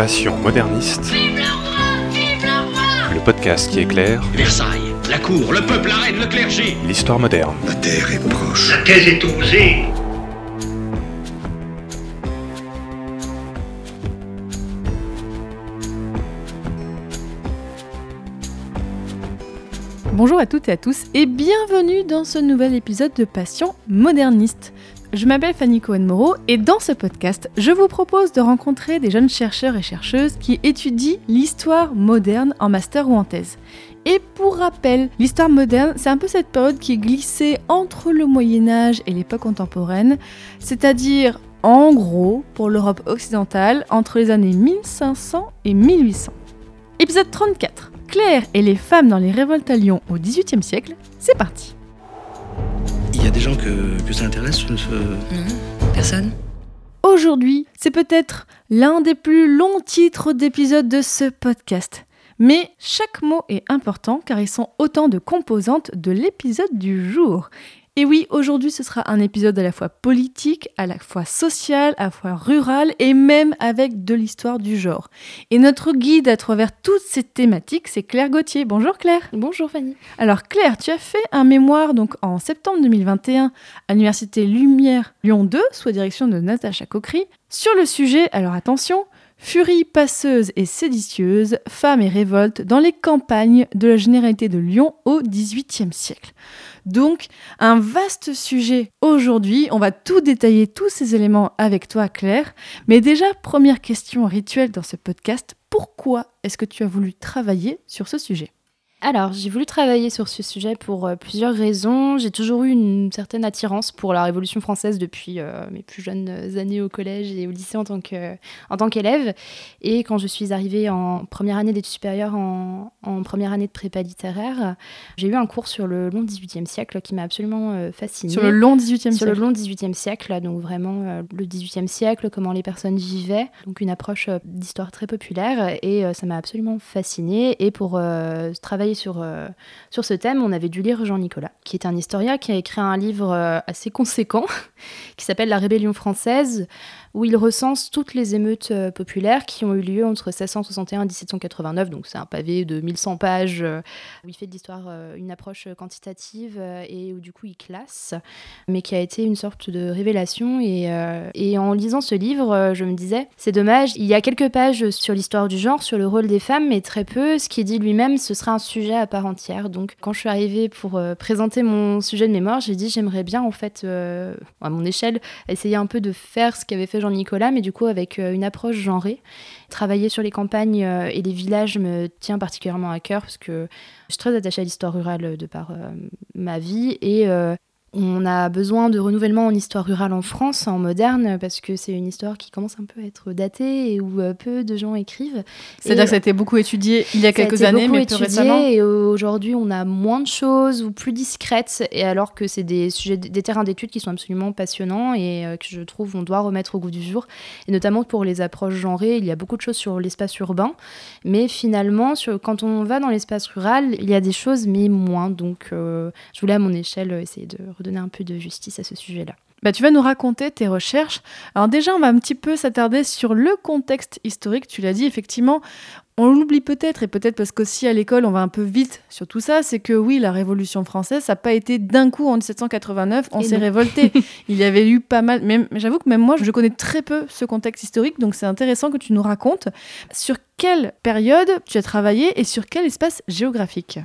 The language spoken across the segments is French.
Passion moderniste. Le podcast qui éclaire Versailles, la cour, le peuple, la reine, le clergé. l'histoire moderne. La terre est proche. La thèse est osée. Bonjour à toutes et à tous et bienvenue dans ce nouvel épisode de Passion moderniste. Je m'appelle Fanny Cohen-Moreau et dans ce podcast, je vous propose de rencontrer des jeunes chercheurs et chercheuses qui étudient l'histoire moderne en master ou en thèse. Et pour rappel, l'histoire moderne, c'est un peu cette période qui est glissée entre le Moyen Âge et l'époque contemporaine, c'est-à-dire en gros, pour l'Europe occidentale, entre les années 1500 et 1800. Épisode 34. Claire et les femmes dans les révoltes à Lyon au XVIIIe siècle, c'est parti. Il y a des gens que, que ça intéresse ce- ce- Non, personne. Aujourd'hui, c'est peut-être l'un des plus longs titres d'épisodes de ce podcast. Mais chaque mot est important car ils sont autant de composantes de l'épisode du jour. Et oui, aujourd'hui ce sera un épisode à la fois politique, à la fois social, à la fois rural et même avec de l'histoire du genre. Et notre guide à travers toutes ces thématiques, c'est Claire Gauthier. Bonjour Claire. Bonjour Fanny. Alors Claire, tu as fait un mémoire donc en septembre 2021 à l'université Lumière Lyon 2 sous la direction de Natacha Coquery sur le sujet, alors attention, furie passeuse et séditieuse, femmes et révolte dans les campagnes de la généralité de Lyon au XVIIIe siècle. Donc un vaste sujet aujourd'hui, on va tout détailler tous ces éléments avec toi Claire, mais déjà première question rituelle dans ce podcast, pourquoi est-ce que tu as voulu travailler sur ce sujet? Alors, j'ai voulu travailler sur ce sujet pour euh, plusieurs raisons. J'ai toujours eu une certaine attirance pour la Révolution française depuis euh, mes plus jeunes années au collège et au lycée en tant que- en tant qu'élève. Et quand je suis arrivée en première année d'études supérieures, en, en première année de prépa littéraire, j'ai eu un cours sur le long XVIIIe siècle qui m'a absolument euh, fascinée. Sur le long XVIIIe Sur le siècle long XVIIIe siècle, donc vraiment le XVIIIe siècle, comment les personnes vivaient, donc une approche d'histoire très populaire, et ça m'a absolument fascinée. Et pour euh, euh, sur ce thème, on avait dû lire Jean Nicolas, qui est un historien qui a écrit un livre euh, assez conséquent, qui s'appelle La Rébellion française, où il recense toutes les émeutes euh, populaires qui ont eu lieu entre 1661 et 1789, donc c'est un pavé de 1100 pages, euh, il fait de l'histoire euh, une approche quantitative, et où du coup il classe mais qui a été une sorte de révélation. Et, en lisant ce livre, je me disais, c'est dommage, il y a quelques pages sur l'histoire du genre, sur le rôle des femmes, mais très peu. Ce qu'il dit lui-même, ce sera un sujet à part entière. Donc quand je suis arrivée pour présenter mon sujet de mémoire, j'ai dit, j'aimerais bien, en fait, à mon échelle, essayer un peu de faire ce qu'avait fait Jean-Nicolas, mais du coup avec euh, une approche genrée. Travailler sur les campagnes euh, et les villages me tient particulièrement à cœur parce que je suis très attachée à l'histoire rurale de par euh, ma vie et on a besoin de renouvellement en histoire rurale en France, en moderne, parce que c'est une histoire qui commence un peu à être datée et où euh, peu de gens écrivent. C'est-à-dire que ça a été beaucoup étudié il y a quelques été années, beaucoup mais plus étudié récemment. Et aujourd'hui, on a moins de choses ou plus discrètes, et alors que c'est des sujets, des terrains d'études qui sont absolument passionnants et euh, que je trouve on doit remettre au goût du jour. Et notamment pour les approches genrées, il y a beaucoup de choses sur l'espace urbain, mais finalement, sur, quand on va dans l'espace rural, il y a des choses, mais moins. Donc, euh, je voulais à mon échelle essayer de redonner un peu de justice à ce sujet-là. Bah, tu vas nous raconter tes recherches. Alors déjà, on va un petit peu s'attarder sur le contexte historique. Tu l'as dit, effectivement, on l'oublie peut-être, et peut-être parce qu'aussi à l'école, on va un peu vite sur tout ça, c'est que oui, la Révolution française, ça n'a pas été d'un coup en 1789, on s'est révolté. Il y avait eu pas mal, mais j'avoue que même moi, je connais très peu ce contexte historique, donc c'est intéressant que tu nous racontes sur quelle période tu as travaillé et sur quel espace géographique?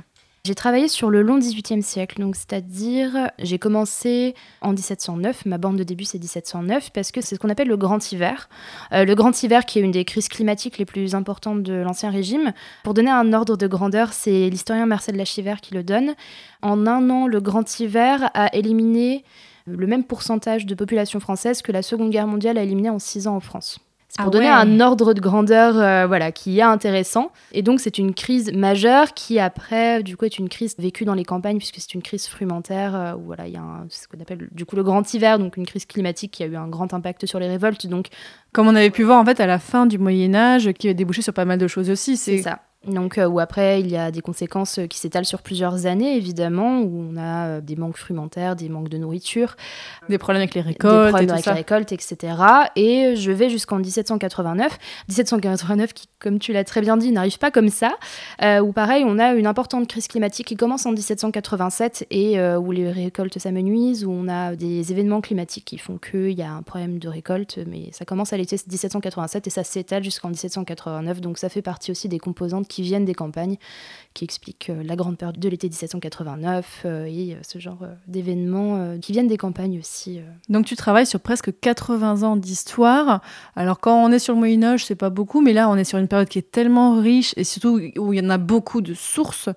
J'ai travaillé sur le long XVIIIe siècle, donc c'est-à-dire j'ai commencé en 1709, ma bande de début c'est 1709 parce que c'est ce qu'on appelle le Grand Hiver. Euh, le Grand Hiver qui est une des crises climatiques les plus importantes de l'Ancien Régime. Pour donner un ordre de grandeur, c'est l'historien Marcel Lachiver qui le donne. En un an, le Grand Hiver a éliminé le même pourcentage de population française que la Seconde Guerre mondiale a éliminé en six ans en France. C'est pour Ah donner ouais. un ordre de grandeur euh, voilà, qui est intéressant. Et donc, c'est une crise majeure qui, après, du coup, est une crise vécue dans les campagnes, puisque c'est une crise frumentaire, euh, où voilà, il y a un- ce qu'on appelle du coup le grand hiver, donc une crise climatique qui a eu un grand impact sur les révoltes. Donc, Comme on avait pu voir en fait à la fin du Moyen Âge, qui a débouché sur pas mal de choses aussi. c'est ça. Donc, euh, où après, il y a des conséquences qui s'étalent sur plusieurs années, évidemment, où on a euh, des manques frumentaires, des manques de nourriture, Des problèmes avec les des récoltes. problèmes et tout avec ça. etc. Et je vais jusqu'en 1789. 1789 qui, comme tu l'as très bien dit, n'arrive pas comme ça. Euh, où pareil, on a une importante crise climatique qui commence en 1787 et euh, où les récoltes s'amenuisent, où on a des événements climatiques qui font qu'il y a un problème de récolte. Mais ça commence à l'été 1787 et ça s'étale jusqu'en 1789. Donc ça fait partie aussi des composantes qui viennent des campagnes, qui expliquent euh, la grande période de l'été 1789 euh, et euh, ce genre d'événements qui viennent des campagnes aussi. Donc tu travailles sur presque 80 ans d'histoire. Alors quand on est sur le Moyen Âge, c'est pas beaucoup, mais là on est sur une période qui est tellement riche et surtout où il y en a beaucoup de sources.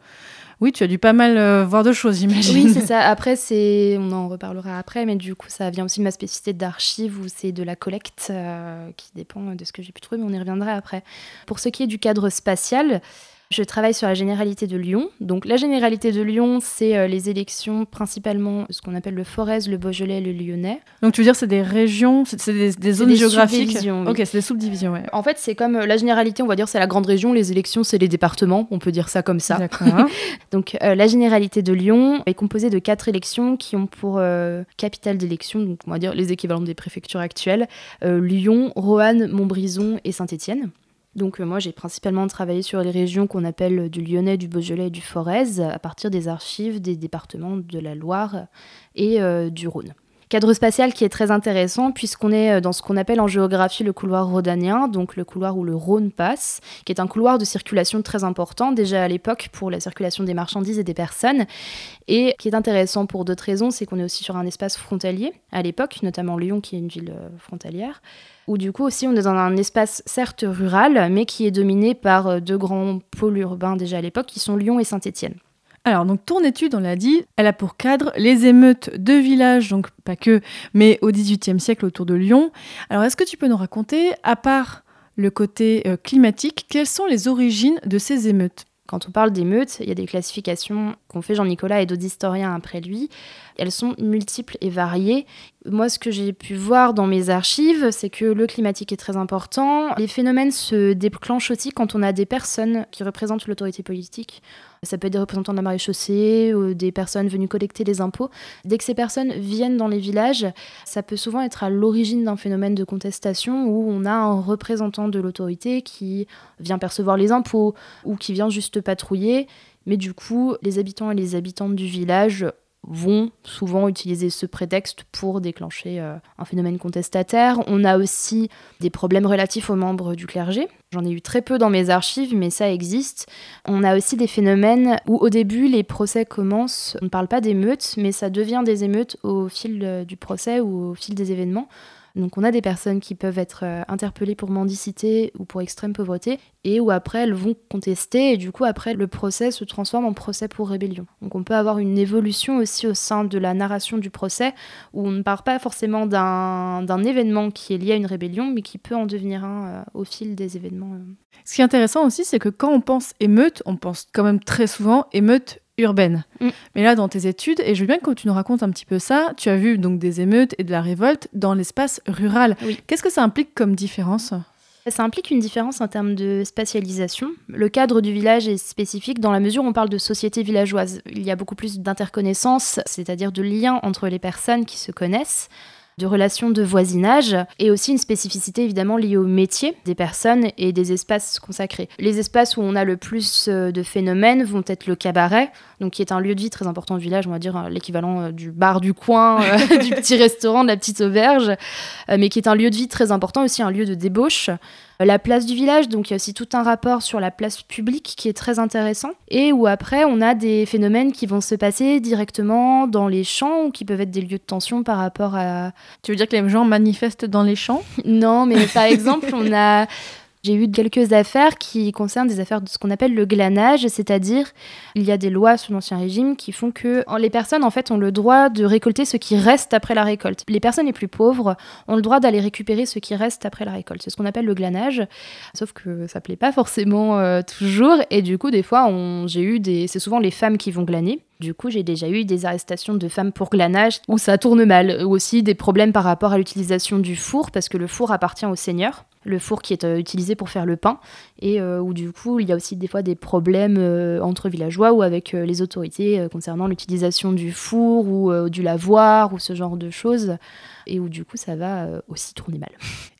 Oui, tu as dû pas mal euh, voir de choses, j'imagine. Oui, c'est ça. Après, c'est, on en reparlera après, mais du coup, ça vient aussi de ma spécificité d'archive où c'est de la collecte euh, qui dépend de ce que j'ai pu trouver, mais on y reviendra après. Pour ce qui est du cadre spatial, je travaille sur la généralité de Lyon. Donc, la généralité de Lyon, c'est euh, les élections principalement ce qu'on appelle le Forez, le Beaujolais, le Lyonnais. Donc tu veux dire c'est des régions, c'est des, des zones des géographiques. oui. Ok, c'est des subdivisions, ouais. En fait, c'est comme euh, la généralité, on va dire, c'est la grande région, les élections, c'est les départements, on peut dire ça comme ça. Donc euh, la généralité de Lyon est composée de quatre élections qui ont pour euh, capitale d'élection, donc on va dire les équivalents des préfectures actuelles, euh, Lyon, Roanne, Montbrison et Saint-Étienne. Donc euh, moi j'ai principalement travaillé sur les régions qu'on appelle du Lyonnais, du Beaujolais et du Forez à partir des archives des départements de la Loire et euh, du Rhône. Cadre spatial qui est très intéressant puisqu'on est euh, dans ce qu'on appelle en géographie le couloir rhodanien, donc le couloir où le Rhône passe, qui est un couloir de circulation très important déjà à l'époque pour la circulation des marchandises et des personnes, et qui est intéressant pour d'autres raisons, c'est qu'on est aussi sur un espace frontalier à l'époque, notamment Lyon qui est une ville euh, frontalière, où du coup aussi on est dans un espace certes rural, mais qui est dominé par euh, deux grands pôles urbains déjà à l'époque, qui sont Lyon et Saint-Étienne. Alors, donc ton étude, on l'a dit, elle a pour cadre les émeutes de villages, donc pas que, mais au XVIIIe siècle autour de Lyon. Alors, est-ce que tu peux nous raconter, à part le côté euh, climatique, quelles sont les origines de ces émeutes? Quand on parle d'émeutes, il y a des classifications qu'ont fait Jean-Nicolas et d'autres historiens après lui. Elles sont multiples et variées. Moi, ce que j'ai pu voir dans mes archives, c'est que le climatique est très important. Les phénomènes se déclenchent aussi quand on a des personnes qui représentent l'autorité politique. Ça peut être des représentants de la maréchaussée ou des personnes venues collecter les impôts. Dès que ces personnes viennent dans les villages, ça peut souvent être à l'origine d'un phénomène de contestation où on a un représentant de l'autorité qui vient percevoir les impôts ou qui vient juste patrouiller. Mais du coup, les habitants et les habitantes du village vont souvent utiliser ce prétexte pour déclencher euh, un phénomène contestataire. On a aussi des problèmes relatifs aux membres du clergé. J'en ai eu très peu dans mes archives, mais ça existe. On a aussi des phénomènes où au début les procès commencent, on ne parle pas d'émeutes, mais ça devient des émeutes au fil euh, du procès ou au fil des événements. Donc on a des personnes qui peuvent être euh, interpellées pour mendicité ou pour extrême pauvreté et où après elles vont contester et du coup après le procès se transforme en procès pour rébellion. Donc on peut avoir une évolution aussi au sein de la narration du procès où on ne parle pas forcément d'un d'un événement qui est lié à une rébellion mais qui peut en devenir un euh, au fil des événements. euh. Ce qui est intéressant aussi, c'est que quand on pense émeute, on pense quand même très souvent émeute urbaine. Mm. Mais là, dans tes études, et je veux bien que tu nous racontes un petit peu ça, tu as vu donc des émeutes et de la révolte dans l'espace rural. Oui. Qu'est-ce que ça implique comme différence? Ça implique une différence en termes de spatialisation. Le cadre du village est spécifique dans la mesure où on parle de société villageoise. Il y a beaucoup plus d'interconnaissance, c'est-à-dire de liens entre les personnes qui se connaissent de relations de voisinage et aussi une spécificité évidemment liée au métier des personnes et des espaces consacrés. Les espaces où on a le plus euh, de phénomènes vont être le cabaret, donc qui est un lieu de vie très important du village, on va dire euh, l'équivalent euh, du bar du coin, du petit restaurant, de la petite auberge, mais qui est un lieu de vie très important, aussi un lieu de débauche. Euh, La place du village, donc il y a aussi tout un rapport sur la place publique qui est très intéressant, et où après on a des phénomènes qui vont se passer directement dans les champs ou qui peuvent être des lieux de tension par rapport à... Tu veux dire que les gens manifestent dans les champs? Non, mais par exemple, on a... J'ai eu quelques affaires qui concernent des affaires de ce qu'on appelle le glanage, c'est-à-dire il y a des lois sous l'Ancien Régime qui font que les personnes en fait ont le droit de récolter ce qui reste après la récolte. Les personnes les plus pauvres ont le droit d'aller récupérer ce qui reste après la récolte. C'est ce qu'on appelle le glanage, sauf que ça plaît pas forcément euh, toujours et du coup des fois on... j'ai eu des c'est souvent les femmes qui vont glaner. Du coup, j'ai déjà eu des arrestations de femmes pour glanage où ça tourne mal, ou aussi des problèmes par rapport à l'utilisation du four parce que le four appartient au seigneur. Le four qui est euh, utilisé pour faire le pain, et euh, où du coup il y a aussi des fois des problèmes euh, entre villageois ou avec les autorités concernant l'utilisation du four ou du lavoir ou ce genre de choses, et où du coup ça va aussi tourner mal.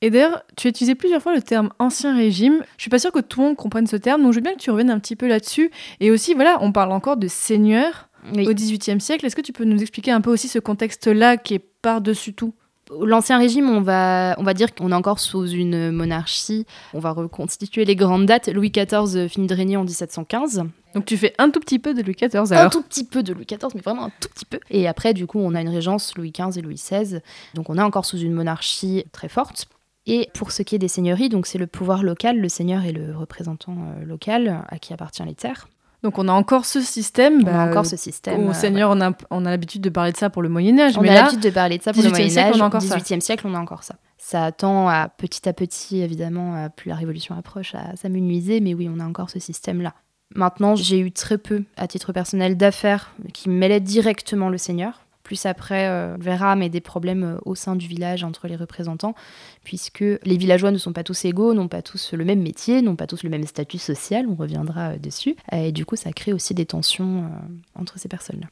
Et d'ailleurs, tu as utilisé plusieurs fois le terme ancien régime. Je suis pas sûre que tout le monde comprenne ce terme, donc je veux bien que tu reviennes un petit peu là-dessus. Et aussi, voilà, on parle encore de seigneur Oui. au XVIIIe siècle. Est-ce que tu peux nous expliquer un peu aussi ce contexte-là qui est par-dessus tout? L'ancien régime, on va, on va dire qu'on est encore sous une monarchie. On va reconstituer les grandes dates. Louis XIV finit de régner en 1715. Donc tu fais un tout petit peu de Louis XIV Un alors. tout petit peu de Louis XIV, mais vraiment un tout petit peu. Et après, du coup, on a une régence Louis XV et Louis XVI. Donc on est encore sous une monarchie très forte. Et pour ce qui est des seigneuries, donc c'est le pouvoir local, le seigneur est le représentant euh, local à qui appartient les terres. Donc on a encore ce système. On bah, a encore ce système. Au euh, Seigneur, on a, on a l'habitude de parler de ça pour le Moyen Âge, On mais a l'habitude de parler de ça pour le 18e Moyen siècle, Âge. on a encore ça. 18e siècle, on a encore ça. Ça tend à petit à petit, évidemment, à plus la Révolution approche, à s'amenuiser, mais oui, on a encore ce système-là. Maintenant, j'ai eu très peu, à titre personnel, d'affaires qui mêlaient directement le Seigneur. Plus après, euh, on verra, mais des problèmes euh, au sein du village entre les représentants, puisque les villageois ne sont pas tous égaux, n'ont pas tous le même métier, n'ont pas tous le même statut social, on reviendra euh, dessus. Et du coup, ça crée aussi des tensions entre ces personnes-là.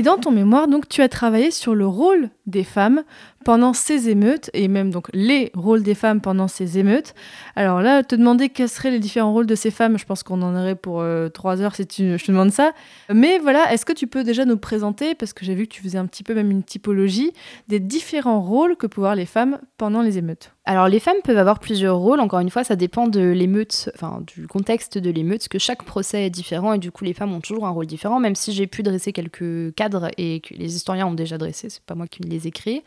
Et dans ton mémoire, donc, tu as travaillé sur le rôle des femmes pendant ces émeutes, et même donc les rôles des femmes pendant ces émeutes. Alors là, te demander quels seraient les différents rôles de ces femmes, je pense qu'on en aurait pour euh, trois heures si tu, je te demande ça. Mais voilà, est-ce que tu peux déjà nous présenter, parce que j'ai vu que tu faisais un petit peu même une typologie, des différents rôles que peuvent avoir les femmes pendant les émeutes? Alors les femmes peuvent avoir plusieurs rôles, encore une fois ça dépend de l'émeute, enfin du contexte de l'émeute, que chaque procès est différent et du coup les femmes ont toujours un rôle différent, même si j'ai pu dresser quelques cadres et que les historiens ont déjà dressé, c'est pas moi qui les ai créés.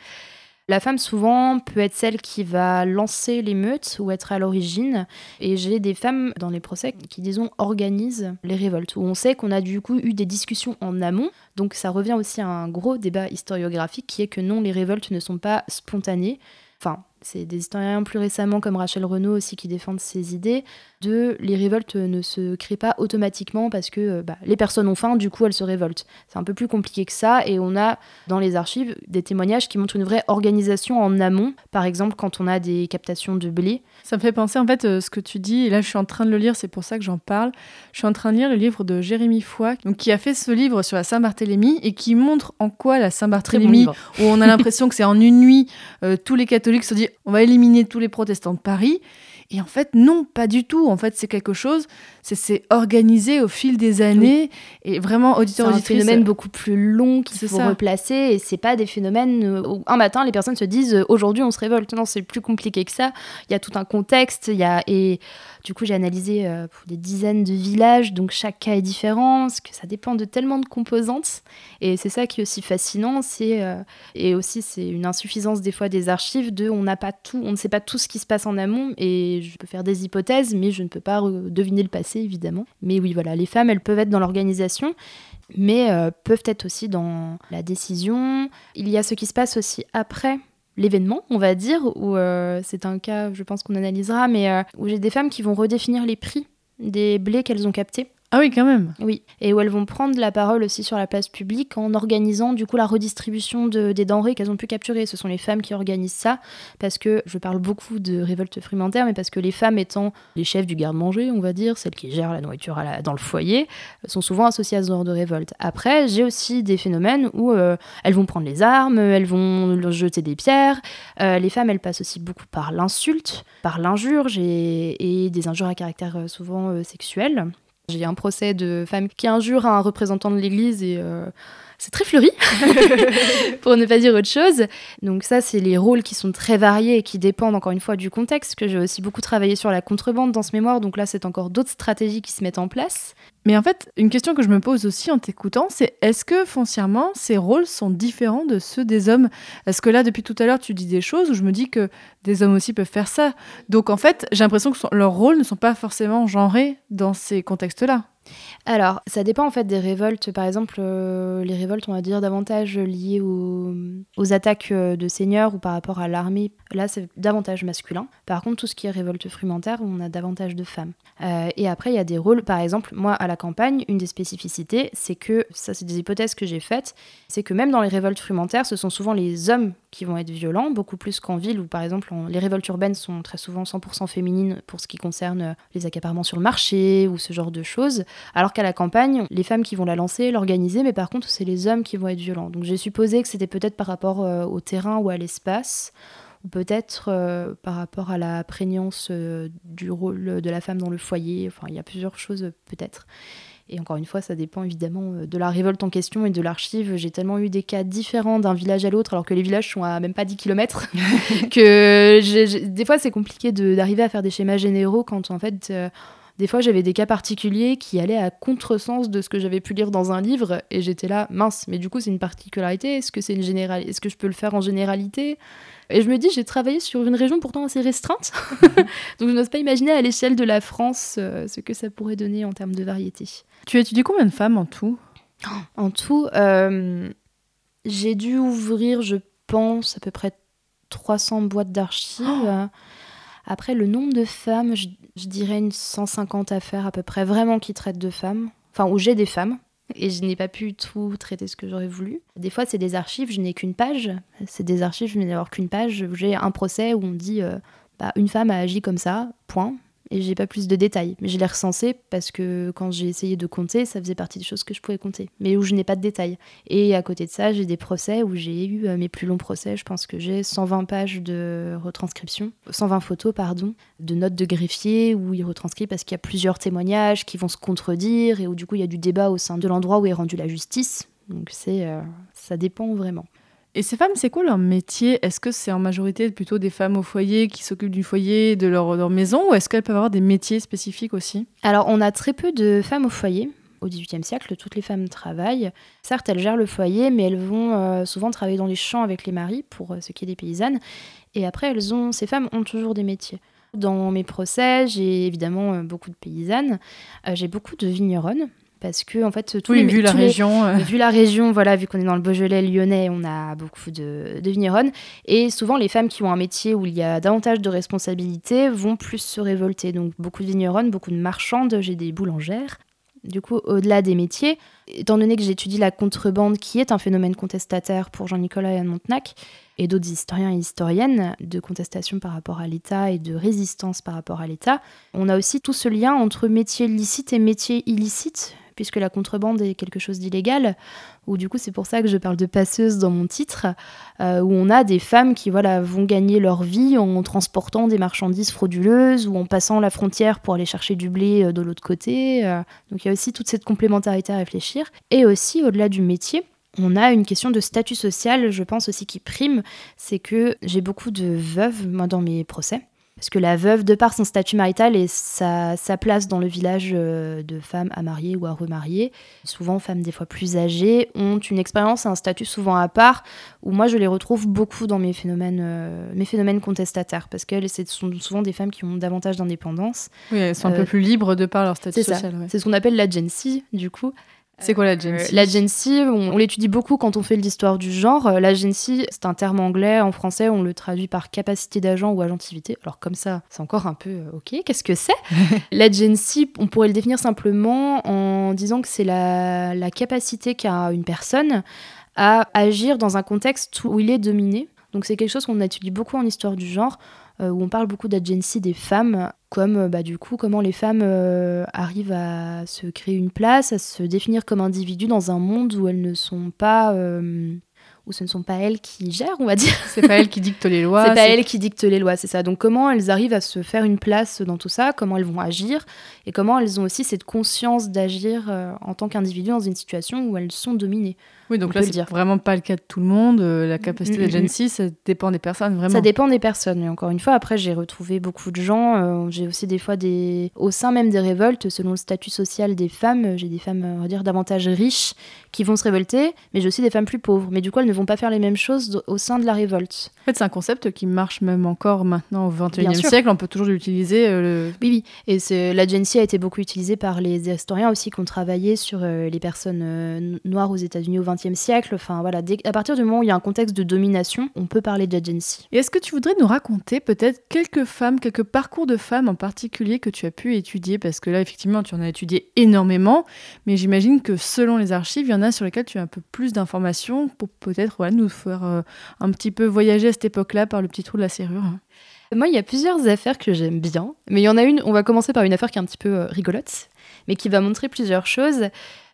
La femme souvent peut être celle qui va lancer l'émeute ou être à l'origine. Et j'ai des femmes dans les procès qui, disons, organisent les révoltes, où on sait qu'on a du coup eu des discussions en amont. Donc ça revient aussi à un gros débat historiographique qui est que non, les révoltes ne sont pas spontanées. Enfin, c'est des historiens plus récemment comme Rachel Renaud aussi qui défendent ces idées de les révoltes ne se créent pas automatiquement parce que euh, bah, les personnes ont faim, du coup elles se révoltent. C'est un peu plus compliqué que ça et on a dans les archives des témoignages qui montrent une vraie organisation en amont. Par exemple, quand on a des captations de blé, Ça me fait penser en fait euh, ce que tu dis, et là je suis en train de le lire, c'est pour ça que j'en parle. Je suis en train de lire le livre de Jérémy Foy, donc, qui a fait ce livre sur la Saint-Barthélemy et qui montre en quoi la bon Saint-Barthélemy, où on a l'impression que c'est en une nuit, euh, tous les catholiques se disent on va éliminer tous les protestants de Paris. Et en fait, non, pas du tout. En fait, c'est quelque chose, c'est- c'est organisé au fil des années. Et vraiment, C'est auditeur, un auditrice, phénomène beaucoup plus long qu'il C'est faut ça. replacer et c'est pas des phénomènes euh, où un matin les personnes se disent euh, aujourd'hui on se révolte. Non, c'est plus compliqué que ça. Il y a tout un contexte. Il y a et du coup j'ai analysé euh, des dizaines de villages donc chaque cas est différent parce que ça dépend de tellement de composantes et c'est ça qui est aussi fascinant. C'est euh, et aussi c'est une insuffisance des fois des archives de on n'a pas tout, on ne sait pas tout ce qui se passe en amont et je peux faire des hypothèses mais je ne peux pas deviner le passé évidemment. Mais oui voilà les femmes elles peuvent être dans l'organisation mais euh, peuvent être aussi dans la décision. Il y a ce qui se passe aussi après l'événement, on va dire, où euh, c'est un cas, je pense qu'on analysera, mais euh, où j'ai des femmes qui vont redéfinir les prix des blés qu'elles ont captés. Ah oui, quand même. Oui, et où elles vont prendre la parole aussi sur la place publique en organisant du coup la redistribution de- des denrées qu'elles ont pu capturer. Ce sont les femmes qui organisent ça parce que je parle beaucoup de révolte frumentaire, mais parce que les femmes étant les chefs du garde-manger, on va dire, celles qui gèrent la nourriture dans le foyer, sont souvent associées à ce genre de révolte. Après, j'ai aussi des phénomènes où euh, elles vont prendre les armes, elles vont leur jeter des pierres. Euh, les femmes, elles passent aussi beaucoup par l'insulte, par l'injure et des injures à caractère euh, souvent sexuel. J'ai un procès de femme qui injure un représentant de l'Église et euh, c'est très fleuri, pour ne pas dire autre chose. Donc ça, c'est les rôles qui sont très variés et qui dépendent encore une fois du contexte, que j'ai aussi beaucoup travaillé sur la contrebande dans ce mémoire, donc là, c'est encore d'autres stratégies qui se mettent en place. Mais en fait, une question que je me pose aussi en t'écoutant, c'est est-ce que foncièrement, ces rôles sont différents de ceux des hommes? Est-ce que là, depuis tout à l'heure, tu dis des choses où je me dis que des hommes aussi peuvent faire ça Donc en fait, j'ai l'impression que leurs rôles ne sont pas forcément genrés dans ces contextes-là. Alors, ça dépend en fait des révoltes. Par exemple, euh, les révoltes, on va dire, davantage liées aux, attaques euh, de seigneurs ou par rapport à l'armée. Là, c'est davantage masculin. Par contre, tout ce qui est révolte frumentaire, on a davantage de femmes. Euh, et après, il y a des rôles. Par exemple, moi, à la campagne, une des spécificités, c'est que, ça c'est des hypothèses que j'ai faites, c'est que même dans les révoltes frumentaires, ce sont souvent les hommes qui vont être violents, beaucoup plus qu'en ville, où par exemple, les révoltes urbaines sont très souvent 100% féminines pour ce qui concerne les accaparements sur le marché ou ce genre de choses. Alors qu'à la campagne, les femmes qui vont la lancer, l'organiser, mais par contre, c'est les hommes qui vont être violents. Donc j'ai supposé que c'était peut-être par rapport euh, au terrain ou à l'espace, ou peut-être euh, par rapport à la prégnance euh, du rôle de la femme dans le foyer. Enfin, il y a plusieurs choses peut-être. Et encore une fois, ça dépend évidemment de la révolte en question et de l'archive. J'ai tellement eu des cas différents d'un village à l'autre, alors que les villages sont à même pas 10 km, que des fois c'est compliqué d'arriver à faire des schémas généraux quand en fait des fois, j'avais des cas particuliers qui allaient à contresens de ce que j'avais pu lire dans un livre, et j'étais là, mince, mais du coup, c'est une particularité. Est-ce que c'est une généralité Est-ce que je peux le faire en généralité? Et je me dis, j'ai travaillé sur une région pourtant assez restreinte, donc je n'ose pas imaginer à l'échelle de la France euh, ce que ça pourrait donner en termes de variété. Tu étudies combien de femmes en tout? En tout, euh, j'ai dû ouvrir, je pense, à peu près 300 boîtes d'archives. Oh après, le nombre de femmes, je, dirais une 150 affaires à peu près, vraiment qui traitent de femmes. Enfin, où j'ai des femmes. Et je n'ai pas pu tout traiter ce que j'aurais voulu. Des fois, c'est des archives, je n'ai qu'une page. C'est des archives, je n'ai d'avoir qu'une page. J'ai un procès où on dit euh, bah, une femme a agi comme ça, point et j'ai pas plus de détails. Mais je l'ai recensé parce que quand j'ai essayé de compter, ça faisait partie des choses que je pouvais compter, mais où je n'ai pas de détails. Et à côté de ça, j'ai des procès où j'ai eu euh, mes plus longs procès. Je pense que j'ai 120 pages de retranscription, 120 photos, pardon, de notes de greffier où il retranscrit parce qu'il y a plusieurs témoignages qui vont se contredire et où du coup il y a du débat au sein de l'endroit où est rendue la justice. Donc c'est, euh, ça dépend vraiment. Et ces femmes, c'est quoi leur métier? Est-ce que c'est en majorité plutôt des femmes au foyer qui s'occupent du foyer, de leur, maison, ou est-ce qu'elles peuvent avoir des métiers spécifiques aussi? Alors, on a très peu de femmes au foyer. Au XVIIIe siècle, toutes les femmes travaillent. Certes, elles gèrent le foyer, mais elles vont euh, souvent travailler dans les champs avec les maris, pour euh, ce qui est des paysannes. Et après, elles ont, ces femmes ont toujours des métiers. Dans mes procès, j'ai évidemment euh, beaucoup de paysannes, j'ai beaucoup de vigneronnes, parce que en fait tous les, vu la région euh. vu la région voilà vu qu'on est dans le Beaujolais lyonnais on a beaucoup de, de vigneronnes. Et souvent les femmes qui ont un métier où il y a davantage de responsabilités vont plus se révolter. Donc beaucoup de vigneronnes beaucoup de marchandes j'ai des boulangères. Du coup, au-delà des métiers, étant donné que j'étudie la contrebande, qui est un phénomène contestataire pour Jean-Nicolas et Anne Montenac, et d'autres historiens et historiennes de contestation par rapport à l'État et de résistance par rapport à l'État, on a aussi tout ce lien entre métiers licites et métiers illicites, puisque la contrebande est quelque chose d'illégal, ou du coup c'est pour ça que je parle de passeuse dans mon titre, euh, où on a des femmes qui voilà, vont gagner leur vie en transportant des marchandises frauduleuses ou en passant la frontière pour aller chercher du blé euh, de l'autre côté. Euh. donc il y a aussi toute cette complémentarité à réfléchir. Et aussi au-delà du métier, on a une question de statut social, je pense aussi qui prime, c'est que j'ai beaucoup de veuves, moi, dans mes procès. Parce que la veuve, de par son statut marital et sa, place dans le village euh, de femmes à marier ou à remarier, souvent femmes des fois plus âgées, ont une expérience et un statut souvent à part, où moi je les retrouve beaucoup dans mes phénomènes, euh, mes phénomènes contestataires, parce qu'elles sont souvent des femmes qui ont davantage d'indépendance. Oui, elles sont un peu euh, plus libres de par leur statut social. C'est ce qu'on appelle l'agency, du coup. C'est quoi l'agency L'agency, on, l'étudie beaucoup quand on fait l'histoire du genre. Euh, l'agency, c'est un terme anglais. En français, on le traduit par capacité d'agent ou agentivité. Alors comme ça, c'est encore un peu euh, ok. Qu'est-ce que c'est L'agency, on pourrait le définir simplement en disant que c'est la, la capacité qu'a une personne à agir dans un contexte où il est dominé. Donc c'est quelque chose qu'on étudie beaucoup en histoire du genre. Euh, où on parle beaucoup d'agency des femmes, comme euh, bah, du coup comment les femmes euh, arrivent à se créer une place, à se définir comme individus dans un monde où elles ne sont pas où ce ne sont pas elles qui gèrent, on va dire. C'est pas elles qui dictent les lois. C'est pas elles qui dictent les lois, c'est ça. Donc comment elles arrivent à se faire une place dans tout ça, comment elles vont agir, et comment elles ont aussi cette conscience d'agir en tant qu'individu dans une situation où elles sont dominées. Oui, donc On là, c'est vraiment pas le cas de tout le monde. Euh, La capacité Mm, mm, d'agency, ça dépend des personnes, vraiment. Ça dépend des personnes. Et encore une fois, après, j'ai retrouvé beaucoup de gens. euh, j'ai aussi des fois des. Au sein même des révoltes, selon le statut social des femmes, j'ai des femmes, on va dire, davantage riches qui vont se révolter, mais j'ai aussi des femmes plus pauvres. Mais du coup, elles ne vont pas faire les mêmes choses au sein de la révolte. En fait, c'est un concept qui marche même encore maintenant au Bien 21e sûr. siècle. On peut toujours l'utiliser. euh, le- Oui, oui. Et l'agency a été beaucoup utilisée par les historiens aussi qui ont travaillé sur euh, les personnes noires aux États-Unis au XXe siècle. Enfin, voilà. Dès- à partir du moment où il y a un contexte de domination, on peut parler d'agency. Et est-ce que tu voudrais nous raconter peut-être quelques femmes, quelques parcours de femmes en particulier que tu as pu étudier? Parce que là, effectivement, tu en as étudié énormément, mais j'imagine que selon les archives, il y en a sur lesquelles tu as un peu plus d'informations pour peut-être voilà, nous faire euh, un petit peu voyager à cette époque-là par le petit trou de la serrure. Moi, il y a plusieurs affaires que j'aime bien, mais il y en a une, on va commencer par une affaire qui est un petit peu euh, rigolote, mais qui va montrer plusieurs choses.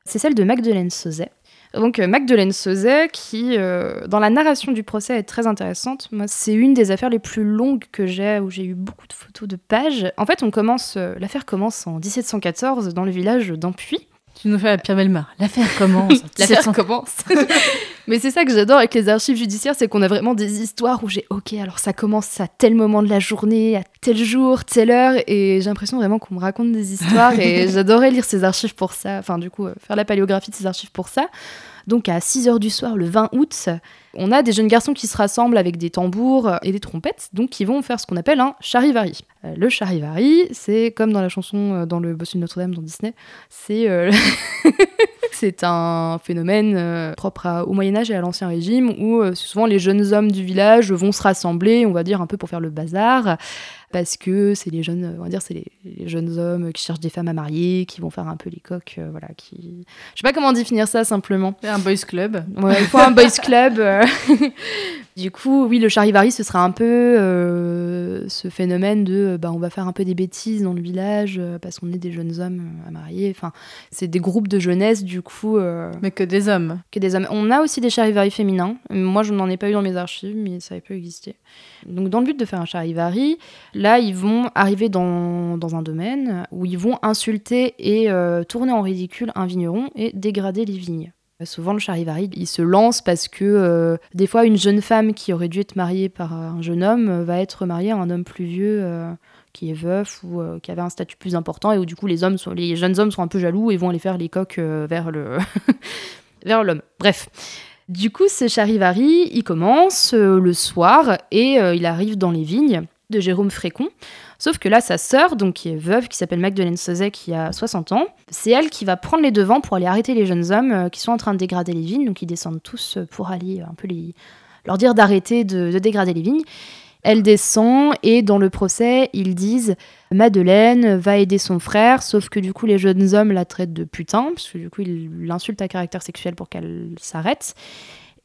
C'est celle de Magdeleine Sauzet. Donc, euh, Magdeleine Sauzet, qui, euh, dans la narration du procès, est très intéressante. Moi, c'est une des affaires les plus longues que j'ai, où j'ai eu beaucoup de photos de pages. En fait, on commence, euh, l'affaire commence en 1714 dans le village d'Ampuy. Tu nous fais la Pierre Belmar. L'affaire commence. L'affaire 1700. commence. Mais c'est ça que j'adore avec les archives judiciaires, c'est qu'on a vraiment des histoires où j'ai, ok, alors ça commence à tel moment de la journée, à tel jour, telle heure, et j'ai l'impression vraiment qu'on me raconte des histoires, et j'adorais lire ces archives pour ça, enfin du coup, euh, faire la paléographie de ces archives pour ça. Donc à 6h du soir, le 20 août, on a des jeunes garçons qui se rassemblent avec des tambours et des trompettes, donc qui vont faire ce qu'on appelle un charivari. Euh, le charivari, c'est comme dans la chanson euh, dans le Bossu de Notre-Dame dans Disney, c'est euh, c'est un phénomène propre à- au Moyen Âge et à l'Ancien Régime où souvent les jeunes hommes du village vont se rassembler, on va dire un peu pour faire le bazar, parce que c'est les jeunes, on va dire c'est les, les jeunes hommes qui cherchent des femmes à marier, qui vont faire un peu les coques, voilà, qui, je sais pas comment définir ça simplement. Un boys club. Ouais, il faut un boys club. Euh. du coup, oui, le charivari, ce sera un peu euh, ce phénomène de, euh, bah, on va faire un peu des bêtises dans le village parce qu'on est des jeunes hommes à marier. Enfin, c'est des groupes de jeunesse, du coup, euh, Mais que des hommes. que des hommes. On a aussi des charivari féminins. Moi, je n'en ai pas eu dans mes archives, mais ça peut exister. Donc, dans le but de faire un charivari, là, ils vont arriver dans, dans un domaine où ils vont insulter et tourner en ridicule un vigneron et dégrader les vignes. Souvent, le charivari, il se lance parce que euh, des fois, une jeune femme qui aurait dû être mariée par un jeune homme euh, va être mariée à un homme plus vieux euh, qui est veuf ou euh, qui avait un statut plus important et où du coup, les, hommes les jeunes hommes sont un peu jaloux et vont aller faire les coques euh, vers le vers l'homme. Bref. Du coup, ce charivari, il commence euh, le soir et euh, il arrive dans les vignes de Jérôme Frécon. Sauf que là, sa sœur, donc qui est veuve, qui s'appelle Magdeleine Sauzet, qui a 60 ans, c'est elle qui va prendre les devants pour aller arrêter les jeunes hommes euh, qui sont en train de dégrader les vignes. Donc ils descendent tous euh, pour aller un peu leur dire d'arrêter de, de dégrader les vignes. Elle descend et dans le procès, ils disent Madeleine va aider son frère, sauf que du coup les jeunes hommes la traitent de putain, parce que du coup ils l'insultent à caractère sexuel pour qu'elle s'arrête.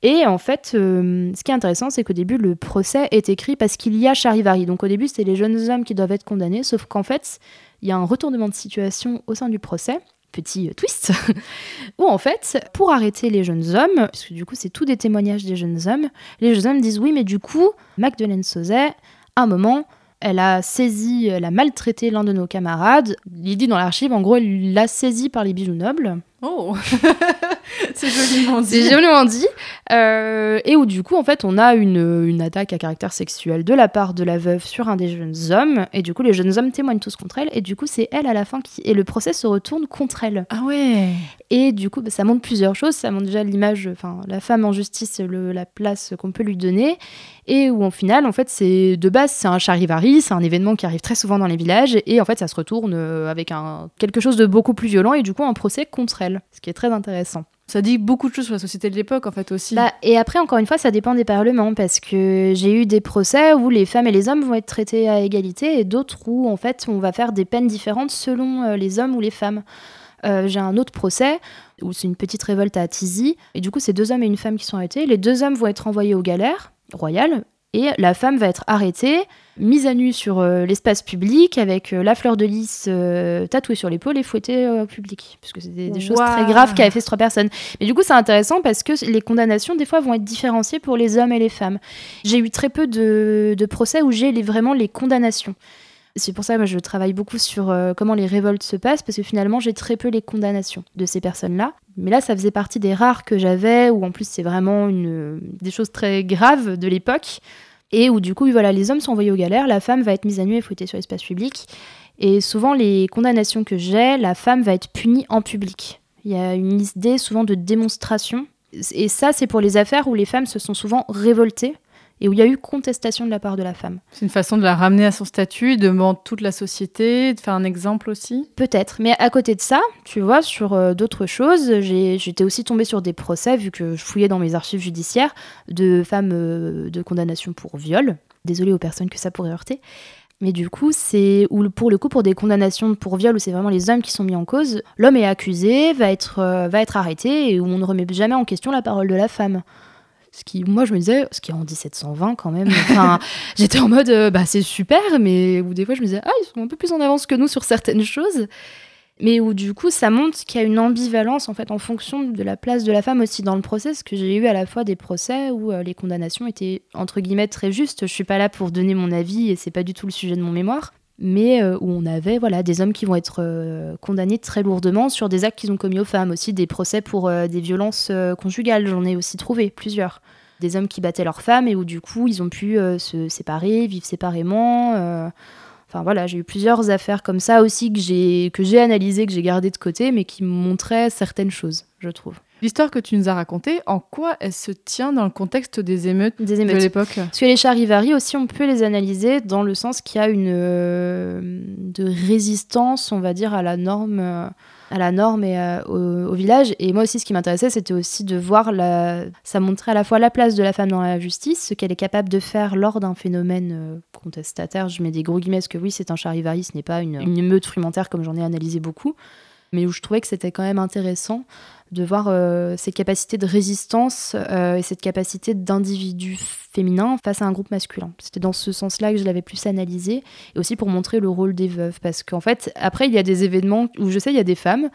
Et en fait, euh, ce qui est intéressant, c'est qu'au début, le procès est écrit parce qu'il y a charivari. Donc au début, c'était les jeunes hommes qui doivent être condamnés, sauf qu'en fait, il y a un retournement de situation au sein du procès, petit euh, twist, où en fait, pour arrêter les jeunes hommes, parce que du coup, c'est tout des témoignages des jeunes hommes, les jeunes hommes disent oui, mais du coup, Magdeleine Sauzet, à un moment, elle a saisi, elle a maltraité l'un de nos camarades. Il dit dans l'archive, en gros, elle l'a saisi par les bijoux nobles. Oh C'est joliment dit. C'est joliment dit. Euh, et où du coup, en fait, on a une, une attaque à caractère sexuel de la part de la veuve sur un des jeunes hommes. Et du coup, les jeunes hommes témoignent tous contre elle. Et du coup, c'est elle à la fin qui. Et le procès se retourne contre elle. Ah ouais Et du coup, bah, ça montre plusieurs choses. Ça montre déjà l'image, enfin, la femme en justice, le- la place qu'on peut lui donner. Et où, en final, en fait, c'est de base, c'est un charivari, c'est un événement qui arrive très souvent dans les villages. Et en fait, ça se retourne euh, avec un, quelque chose de beaucoup plus violent. Et du coup, un procès contre elle. Ce qui est très intéressant. Ça dit beaucoup de choses sur la société de l'époque, en fait, aussi. Bah, et après, encore une fois, ça dépend des parlements, parce que j'ai eu des procès où les femmes et les hommes vont être traités à égalité, et d'autres où, en fait, on va faire des peines différentes selon euh, les hommes ou les femmes. Euh, j'ai un autre procès où c'est une petite révolte à Tizi, et du coup, c'est deux hommes et une femme qui sont arrêtés. Les deux hommes vont être envoyés aux galères royales, et la femme va être arrêtée, mise à nu sur euh, l'espace public, avec euh, la fleur de lys euh, tatouée sur l'épaule et fouettée au public, puisque c'est des, des choses très graves qu'avaient fait ces trois personnes. Mais du coup, c'est intéressant parce que les condamnations, des fois, vont être différenciées pour les hommes et les femmes. J'ai eu très peu de, de procès où j'ai les- vraiment les condamnations. C'est pour ça que je travaille beaucoup sur euh, comment les révoltes se passent, parce que finalement, j'ai très peu les condamnations de ces personnes-là. Mais là, ça faisait partie des rares que j'avais, où en plus, c'est vraiment une, des choses très graves de l'époque, et où du coup, voilà, les hommes sont envoyés aux galères, la femme va être mise à nu et fouettée sur l'espace public. Et souvent, les condamnations que j'ai, la femme va être punie en public. Il y a une idée souvent de démonstration. Et ça, c'est pour les affaires où les femmes se sont souvent révoltées et où il y a eu contestation de la part de la femme. C'est une façon de la ramener à son statut devant toute la société, de faire un exemple aussi? Peut-être, mais à côté de ça, tu vois, sur euh, d'autres choses, j'étais aussi tombée sur des procès, vu que je fouillais dans mes archives judiciaires, de femmes euh, de condamnation pour viol. Désolée aux personnes que ça pourrait heurter. Mais du coup, c'est pour le coup pour des condamnations pour viol où c'est vraiment les hommes qui sont mis en cause, l'homme est accusé, va être, euh, va être arrêté et où on ne remet jamais en question la parole de la femme. Ce qui, moi, je me disais, ce qui est en 1720 quand même. Enfin, j'étais en mode, euh, bah c'est super, mais où des fois je me disais, ah, ils sont un peu plus en avance que nous sur certaines choses. Mais où du coup, ça montre qu'il y a une ambivalence en fait en fonction de la place de la femme aussi dans le procès. Parce que j'ai eu à la fois des procès où euh, les condamnations étaient entre guillemets très justes. Je suis pas là pour donner mon avis et c'est pas du tout le sujet de mon mémoire mais euh, où on avait voilà des hommes qui vont être condamnés très lourdement sur des actes qu'ils ont commis aux femmes aussi des procès pour des violences conjugales j'en ai aussi trouvé plusieurs des hommes qui battaient leurs femmes et où du coup ils ont pu euh, se séparer, vivre séparément. Euh. Enfin voilà, j'ai eu plusieurs affaires comme ça aussi que j'ai analysées, que j'ai gardées de côté, mais qui montraient certaines choses, je trouve. L'histoire que tu nous as racontée, en quoi elle se tient dans le contexte des émeutes, des émeutes. de l'époque? Parce que les charivari aussi, on peut les analyser dans le sens qu'il y a une euh, de résistance, on va dire, à la norme à la norme et euh, au, village. Et moi aussi, ce qui m'intéressait, c'était aussi de voir la... ça montrait à la fois la place de la femme dans la justice, ce qu'elle est capable de faire lors d'un phénomène euh, contestataire. Je mets des gros guillemets, parce que oui, c'est un charivari, ce n'est pas une, une émeute frumentaire comme j'en ai analysé beaucoup mais où je trouvais que c'était quand même intéressant de voir euh, cette capacité de résistance euh, et cette capacité d'individu féminin face à un groupe masculin. C'était dans ce sens-là que je l'avais plus analysé, et aussi pour montrer le rôle des veuves, parce qu'en fait, après, il y a des événements où je sais, il y a des femmes,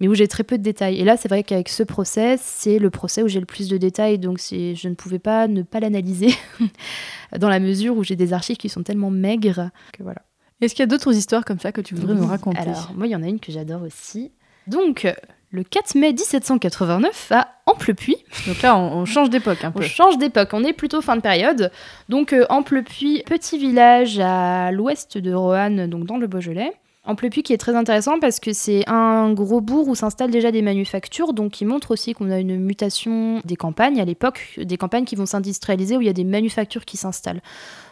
mais où j'ai très peu de détails. Et là, c'est vrai qu'avec ce procès, c'est le procès où j'ai le plus de détails, donc je ne pouvais pas ne pas l'analyser, dans la mesure où j'ai des archives qui sont tellement maigres que voilà. Est-ce qu'il y a d'autres histoires comme ça que tu voudrais nous raconter? Alors, moi, il y en a une que j'adore aussi. Donc, le 4 mai 1789 à Amplepuis. Donc là, on, change d'époque un peu. On change d'époque, on est plutôt fin de période. Donc euh, Amplepuis, petit village à l'ouest de Roanne, donc dans le Beaujolais. Amplepuis qui est très intéressant parce que c'est un gros bourg où s'installent déjà des manufactures, donc qui montre aussi qu'on a une mutation des campagnes à l'époque, des campagnes qui vont s'industrialiser où il y a des manufactures qui s'installent.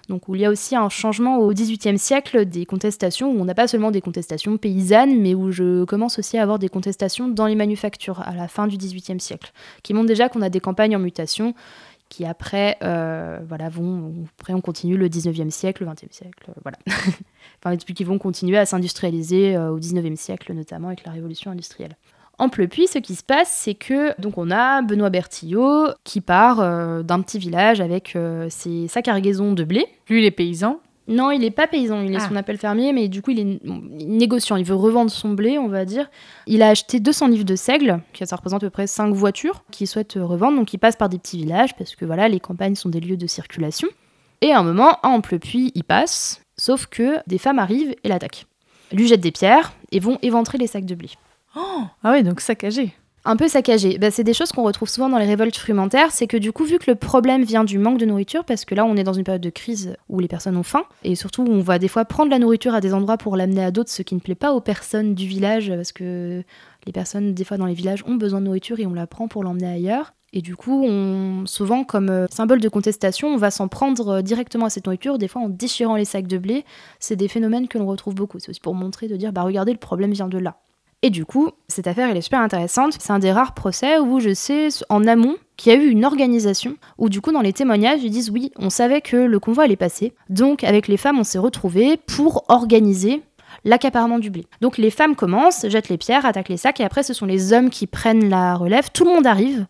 Donc où il y a aussi un changement au XVIIIe siècle des contestations, où on n'a pas seulement des contestations paysannes, mais où je commence aussi à avoir des contestations dans les manufactures à la fin du XVIIIe siècle, qui montrent déjà qu'on a des campagnes en mutation qui après, euh, voilà, vont, après on continue le 19e siècle, le 20e siècle, euh, voilà. enfin, qui vont continuer à s'industrialiser euh, au 19e siècle, notamment avec la révolution industrielle. En Pleupuis, ce qui se passe, c'est que donc on a Benoît Bertillot qui part euh, d'un petit village avec euh, ses, sa cargaison de blé. Lui, il est paysan? Non, il n'est pas paysan, il est ah. son appel fermier, mais du coup, il est négociant. Il veut revendre son blé, on va dire. Il a acheté 200 livres de seigle, qui ça représente à peu près 5 voitures, qu'il souhaite revendre. Donc, il passe par des petits villages, parce que voilà, les campagnes sont des lieux de circulation. Et à un moment, en Pleupuis, il passe, sauf que des femmes arrivent et l'attaquent. Lui jettent des pierres et vont éventrer les sacs de blé. Oh ah oui, donc saccagé. Un peu saccagé. Bah, c'est des choses qu'on retrouve souvent dans les révoltes frumentaires. C'est que du coup, vu que le problème vient du manque de nourriture, parce que là, on est dans une période de crise où les personnes ont faim, et surtout, on va des fois prendre la nourriture à des endroits pour l'amener à d'autres, ce qui ne plaît pas aux personnes du village, parce que les personnes, des fois, dans les villages, ont besoin de nourriture et on la prend pour l'emmener ailleurs. Et du coup, on, souvent, comme euh, symbole de contestation, on va s'en prendre euh, directement à cette nourriture, des fois en déchirant les sacs de blé. C'est des phénomènes que l'on retrouve beaucoup. C'est aussi pour montrer, de dire, bah regardez, le problème vient de là. Et du coup, cette affaire, elle est super intéressante. C'est un des rares procès où je sais en amont qu'il y a eu une organisation où du coup dans les témoignages ils disent oui, on savait que le convoi allait passer. Donc avec les femmes, on s'est retrouvés pour organiser l'accaparement du blé. Donc les femmes commencent, jettent les pierres, attaquent les sacs et après ce sont les hommes qui prennent la relève. Tout le monde arrive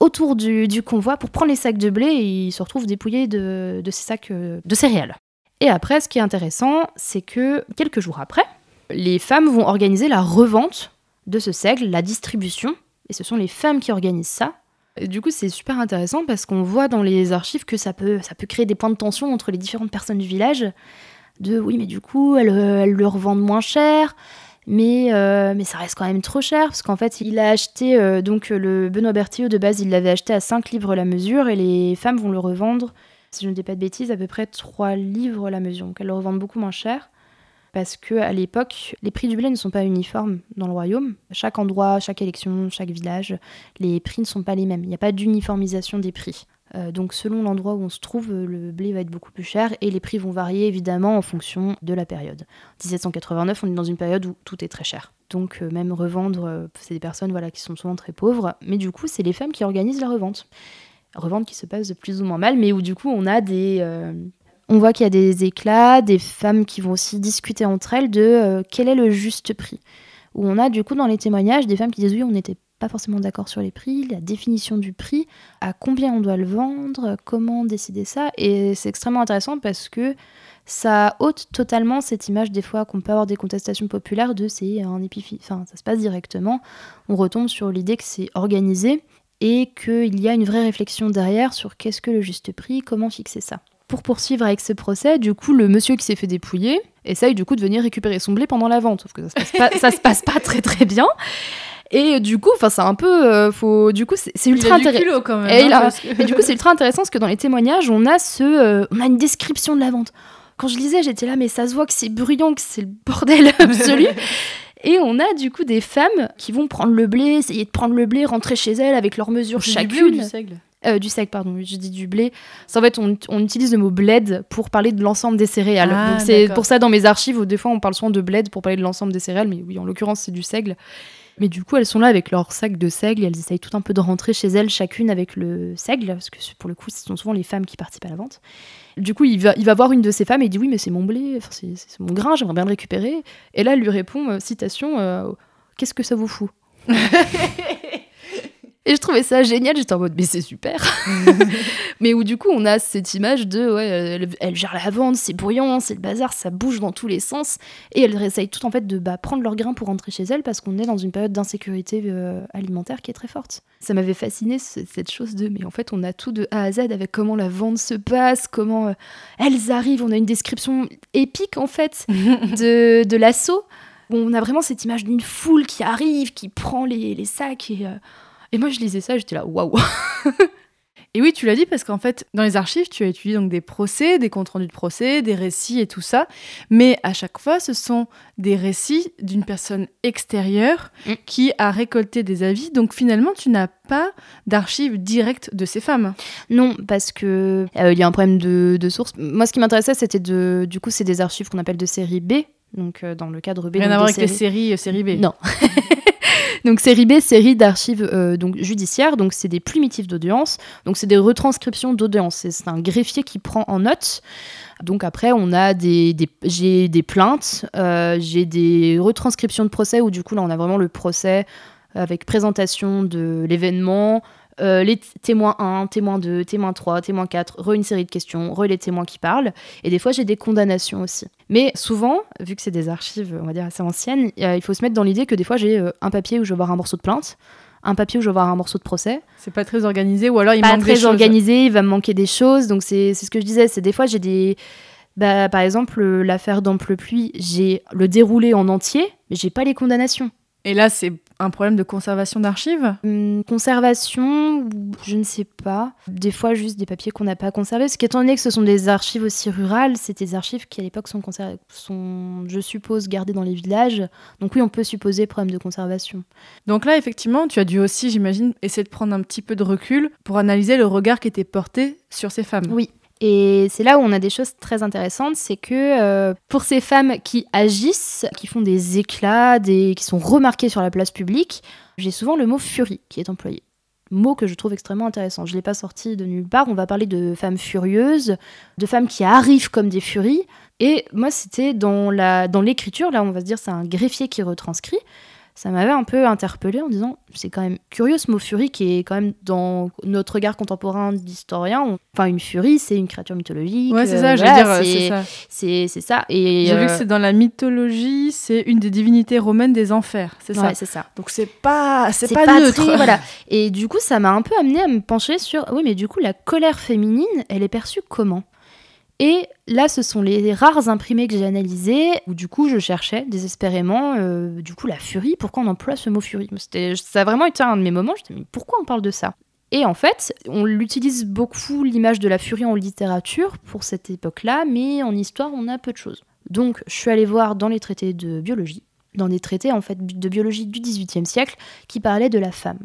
autour du, convoi pour prendre les sacs de blé et ils se retrouvent dépouillés de, ces sacs euh, de céréales. Et après, ce qui est intéressant, c'est que quelques jours après, les femmes vont organiser la revente de ce seigle, la distribution, et ce sont les femmes qui organisent ça. du coup, c'est super intéressant parce qu'on voit dans les archives que ça peut, créer des points de tension entre les différentes personnes du village. de oui, mais du coup, elles, elles le revendent moins cher. Mais, euh, mais ça reste quand même trop cher parce qu'en fait, il a acheté, euh, donc le Benoît Bertillot de base, il l'avait acheté à 5 livres la mesure et les femmes vont le revendre, si je ne dis pas de bêtises, à peu près 3 livres la mesure. Donc elles le revendent beaucoup moins cher parce que à l'époque, les prix du blé ne sont pas uniformes dans le royaume. Chaque endroit, chaque élection, chaque village, les prix ne sont pas les mêmes. Il n'y a pas d'uniformisation des prix. Euh, donc selon l'endroit où on se trouve, euh, le blé va être beaucoup plus cher et les prix vont varier évidemment en fonction de la période. 1789, on est dans une période où tout est très cher. Donc euh, même revendre, c'est des personnes voilà, qui sont souvent très pauvres, mais du coup c'est les femmes qui organisent la revente. Revente qui se passe plus ou moins mal, mais où du coup on a des... on voit qu'il y a des éclats, des femmes qui vont aussi discuter entre elles de quel est le juste prix. Où on a du coup dans les témoignages des femmes qui disent oui on n'était pas forcément d'accord sur les prix, la définition du prix, à combien on doit le vendre, comment décider ça. Et c'est extrêmement intéressant parce que ça ôte totalement cette image des fois qu'on peut avoir des contestations populaires de c'est un épiphi, enfin ça se passe directement. On retombe sur l'idée que c'est organisé et qu'il y a une vraie réflexion derrière sur qu'est-ce que le juste prix, comment fixer ça. Pour poursuivre avec ce procès, du coup, le monsieur qui s'est fait dépouiller essaye du coup de venir récupérer son blé pendant la vente, sauf que ça se passe pas, ça se passe pas très très bien. Et du coup, enfin, c'est un peu, euh, faut, du coup, c'est ultra intéressant. quand même. Hein, mais du coup, c'est ultra intéressant parce que dans les témoignages, on a ce, euh, on a une description de la vente. Quand je lisais, j'étais là, mais ça se voit que c'est bruyant, que c'est le bordel absolu. Et on a du coup des femmes qui vont prendre le blé, essayer de prendre le blé, rentrer chez elles avec leurs mesures chacune. Du, blé ou du seigle? Euh, du seigle, pardon, je dis du blé. En fait, on, on, utilise le mot bled pour parler de l'ensemble des céréales. Ah, c'est pour ça dans mes archives, où des fois on parle souvent de bled pour parler de l'ensemble des céréales, mais oui, en l'occurrence, c'est du seigle. Mais du coup, elles sont là avec leur sac de seigle et elles essayent tout un peu de rentrer chez elles, chacune avec le seigle, parce que pour le coup, ce sont souvent les femmes qui participent à la vente. Du coup, il va, il va voir une de ces femmes et il dit Oui, mais c'est mon blé, c'est mon grain, j'aimerais bien le récupérer. Et là, elle lui répond euh, Citation, euh, qu'est-ce que ça vous fout? Et je trouvais ça génial, j'étais en mode, mais c'est super. mais où du coup, on a cette image de, ouais, elle, gère la vente, c'est bruyant, c'est le bazar, ça bouge dans tous les sens. Et elles essayent tout en fait de bah, prendre leur grain pour rentrer chez elles parce qu'on est dans une période d'insécurité euh, alimentaire qui est très forte. Ça m'avait fasciné cette chose de, mais en fait, on a tout de A à Z avec comment la vente se passe, comment euh, elles arrivent. On a une description épique en fait de, de l'assaut. On a vraiment cette image d'une foule qui arrive, qui prend les, les sacs et. Euh, et moi, je lisais ça, j'étais là, waouh Et oui, tu l'as dit parce qu'en fait, dans les archives, tu as étudié donc des procès, des comptes rendus de procès, des récits et tout ça. Mais à chaque fois, ce sont des récits d'une personne extérieure mm. qui a récolté des avis. Donc finalement, tu n'as pas d'archives directes de ces femmes. Non, parce que euh, il y a un problème de, de source. Moi, ce qui m'intéressait, c'était de, du coup, c'est des archives qu'on appelle de série B. Donc euh, dans le cadre B. Rien à voir avec les séries, euh, série B. Non. donc série B, série d'archives euh, donc judiciaires, donc c'est des plumitifs d'audience, donc c'est des retranscriptions d'audience. C'est un greffier qui prend en note. Donc après, on a des, j'ai des plaintes, euh, j'ai des retranscriptions de procès où du coup là on a vraiment le procès avec présentation de l'événement, euh, les témoins 1, témoins 2, témoins 3, témoins 4, re une série de questions, re les témoins qui parlent. Et des fois, j'ai des condamnations aussi. Mais souvent, vu que c'est des archives, on va dire, assez anciennes, il faut se mettre dans l'idée que des fois, j'ai euh, un papier où je vais voir un morceau de plainte, un papier où je vais voir un morceau de procès. C'est pas très organisé, ou alors il pas manque des très organisé, il va me manquer des choses. Donc c'est ce que je disais, c'est des fois, j'ai des... Bah, par exemple, l'affaire d'Amplepuis, j'ai le déroulé en entier, mais j'ai pas les condamnations. Et là, c'est un problème de conservation d'archives? Hum, Conservation, je ne sais pas. Des fois, juste des papiers qu'on n'a pas conservés. Parce qu'étant donné que ce sont des archives aussi rurales, c'est des archives qui, à l'époque, sont, sont, je suppose, gardées dans les villages. Donc oui, on peut supposer problème de conservation. Donc là, effectivement, tu as dû aussi, j'imagine, essayer de prendre un petit peu de recul pour analyser le regard qui était porté sur ces femmes. Oui, et c'est là où on a des choses très intéressantes, c'est que euh, pour ces femmes qui agissent, qui font des éclats, qui sont remarquées sur la place publique, j'ai souvent le mot furie qui est employé. Mot que je trouve extrêmement intéressant. Je ne l'ai pas sorti de nulle part. On va parler de femmes furieuses, de femmes qui arrivent comme des furies. Et moi, c'était dans l'écriture, dans là, on va se dire, c'est un greffier qui retranscrit ça m'avait un peu interpellée en disant c'est quand même curieux ce mot furie qui est quand même dans notre regard contemporain d'historien. Enfin, une furie, c'est une créature mythologique. Ouais, c'est ça, je veux dire, c'est ça. Ça. Et j'ai vu que euh, c'est dans la mythologie, c'est une des divinités romaines des enfers. C'est ça. Ouais, c'est ça. Donc c'est pas, c'est, pas, neutre. voilà. Et du coup, ça m'a un peu amené à me pencher sur oui, mais du coup, la colère féminine, elle est perçue comment? Et là, ce sont les rares imprimés que j'ai analysés, où du coup, je cherchais désespérément, euh, du coup, la furie. Pourquoi on emploie ce mot furie? Ça a vraiment été un de mes moments. Je me mais pourquoi on parle de ça? Et en fait, on l'utilise beaucoup, l'image de la furie en littérature, pour cette époque-là, mais en histoire, on a peu de choses. Donc, je suis allée voir dans les traités de biologie, dans des traités en fait de biologie du XVIIIe siècle, qui parlaient de la femme.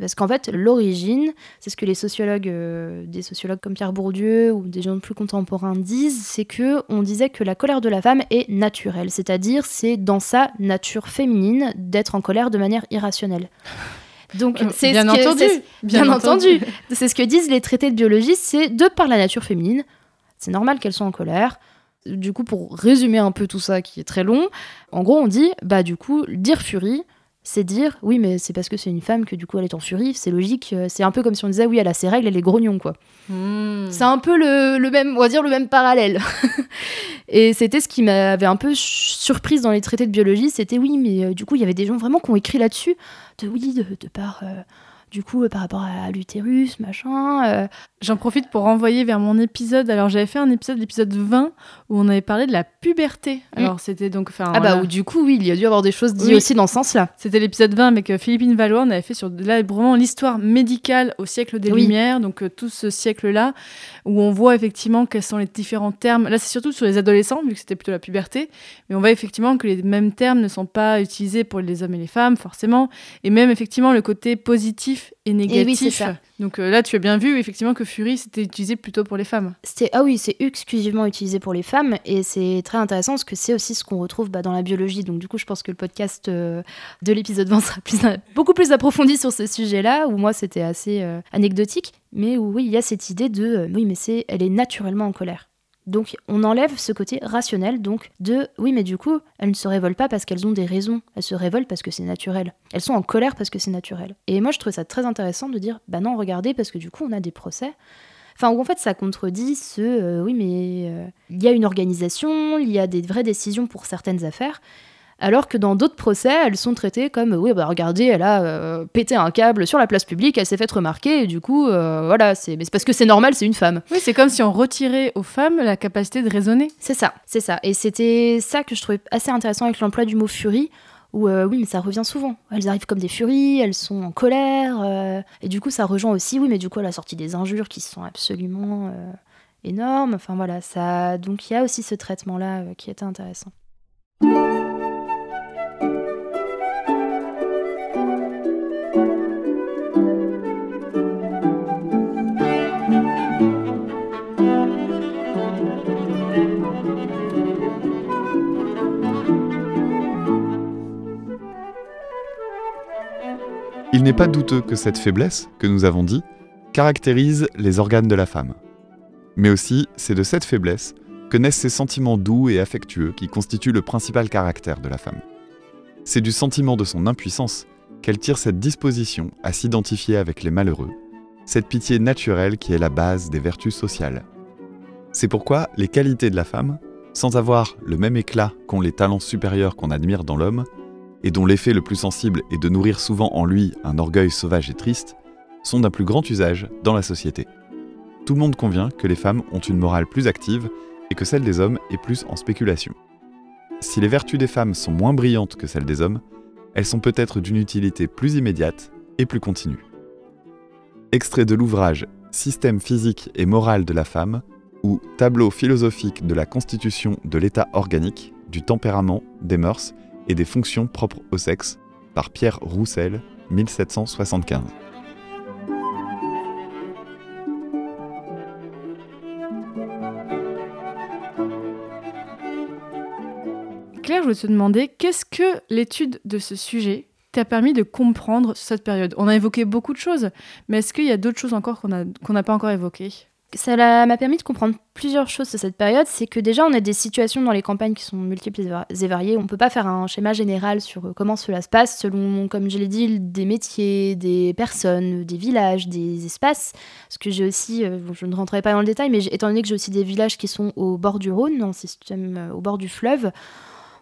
Parce qu'en fait, l'origine, c'est ce que les sociologues, euh, des sociologues comme Pierre Bourdieu ou des gens plus contemporains disent, c'est que on disait que la colère de la femme est naturelle, c'est-à-dire c'est dans sa nature féminine d'être en colère de manière irrationnelle. Donc Euh, c'est bien ce entendu, c'est- bien bien entendu. entendu. C'est ce que disent les traités de biologie, c'est de par la nature féminine, c'est normal qu'elles soient en colère. Du coup, pour résumer un peu tout ça qui est très long, en gros, on dit, bah du coup, dire furie, c'est dire, oui, mais c'est parce que c'est une femme que du coup elle est en furie, c'est logique. euh, C'est un peu comme si on disait, oui, elle a ses règles, elle est grognon, quoi. Hmm. C'est un peu le, le même, on va dire le même parallèle. Et c'était ce qui m'avait un peu surprise dans les traités de biologie, c'était oui, mais euh, du coup il y avait des gens vraiment qui ont écrit là-dessus, de oui, de, de par, euh, du coup euh, par rapport à, l'utérus, machin. euh, J'en profite pour renvoyer vers mon épisode. Alors, j'avais fait un épisode, l'épisode 20, où on avait parlé de la puberté. Alors, c'était donc. enfin, Ah bah ou du coup oui, il y a dû avoir des choses dites Oui. aussi dans ce sens-là. C'était l'épisode 20 avec euh, Philippine Valois. On avait fait sur là vraiment l'histoire médicale au siècle des Oui. Lumières, donc euh, tout ce siècle-là, où on voit effectivement quels sont les différents termes. Là, c'est surtout sur les adolescents, vu que c'était plutôt la puberté. Mais on voit effectivement que les mêmes termes ne sont pas utilisés pour les hommes et les femmes, forcément. Et même effectivement le côté positif et négatif. ça. Donc euh, là, tu as bien vu effectivement que Fury, c'était utilisé plutôt pour les femmes. C'était ah oui, c'est exclusivement utilisé pour les femmes et c'est très intéressant parce que c'est aussi ce qu'on retrouve bah, dans la biologie. Donc du coup, je pense que le podcast euh, de l'épisode 20 sera plus, beaucoup plus approfondi sur ce sujet-là où moi c'était assez euh, anecdotique, mais où oui, il y a cette idée de oui, mais c'est elle est naturellement en colère. Donc on enlève ce côté rationnel donc de oui mais du coup elles ne se révoltent pas parce qu'elles ont des raisons, elles se révoltent parce que c'est naturel. Elles sont en colère parce que c'est naturel. Et moi je trouve ça très intéressant de dire bah non regardez parce que du coup on a des procès Enfin, en fait, ça contredit ce euh, oui, mais euh, il y a une organisation, il y a des vraies décisions pour certaines affaires, alors que dans d'autres procès, elles sont traitées comme oui, bah regardez, elle a euh, pété un câble sur la place publique, elle s'est faite remarquer, et du coup, euh, voilà, c'est mais c'est parce que c'est normal, c'est une femme. Oui, c'est comme si on retirait aux femmes la capacité de raisonner. C'est ça, c'est ça. Et c'était ça que je trouvais assez intéressant avec l'emploi du mot furie, où euh, oui, mais ça revient souvent. Elles arrivent comme des furies, elles sont en colère, et du coup, ça rejoint aussi, oui, mais du coup, elle a sorti des injures qui sont absolument énormes. Enfin voilà, ça. Donc il y a aussi ce traitement-là qui était intéressant. N'est pas douteux que cette faiblesse, que nous avons dit, caractérise les organes de la femme. Mais aussi, c'est de cette faiblesse que naissent ces sentiments doux et affectueux qui constituent le principal caractère de la femme. C'est du sentiment de son impuissance qu'elle tire cette disposition à s'identifier avec les malheureux, cette pitié naturelle qui est la base des vertus sociales. C'est pourquoi les qualités de la femme, sans avoir le même éclat qu'ont les talents supérieurs qu'on admire dans l'homme, et dont l'effet le plus sensible est de nourrir souvent en lui un orgueil sauvage et triste, sont d'un plus grand usage dans la société. Tout le monde convient que les femmes ont une morale plus active et que celle des hommes est plus en spéculation. Si les vertus des femmes sont moins brillantes que celles des hommes, elles sont peut-être d'une utilité plus immédiate et plus continue. Extrait de l'ouvrage Système physique et moral de la femme ou Tableau philosophique de la constitution de l'état organique, du tempérament, des mœurs et des fonctions propres au sexe par Pierre Roussel, 1775. Claire, je voulais te demander, qu'est-ce que l'étude de ce sujet t'a permis de comprendre sur cette période? On a évoqué beaucoup de choses, mais est-ce qu'il y a d'autres choses encore qu'on n'a pas encore évoquées? Ça m'a permis de comprendre plusieurs choses sur cette période. C'est que déjà, on a des situations dans les campagnes qui sont multiples et va- et variées. On ne peut pas faire un schéma général sur euh, comment cela se passe selon, comme je l'ai dit, des métiers, des personnes, des villages, des espaces. Parce que j'ai aussi, euh, je ne rentrerai pas dans le détail, mais étant donné que j'ai aussi des villages qui sont au bord du Rhône, système, euh, au bord du fleuve,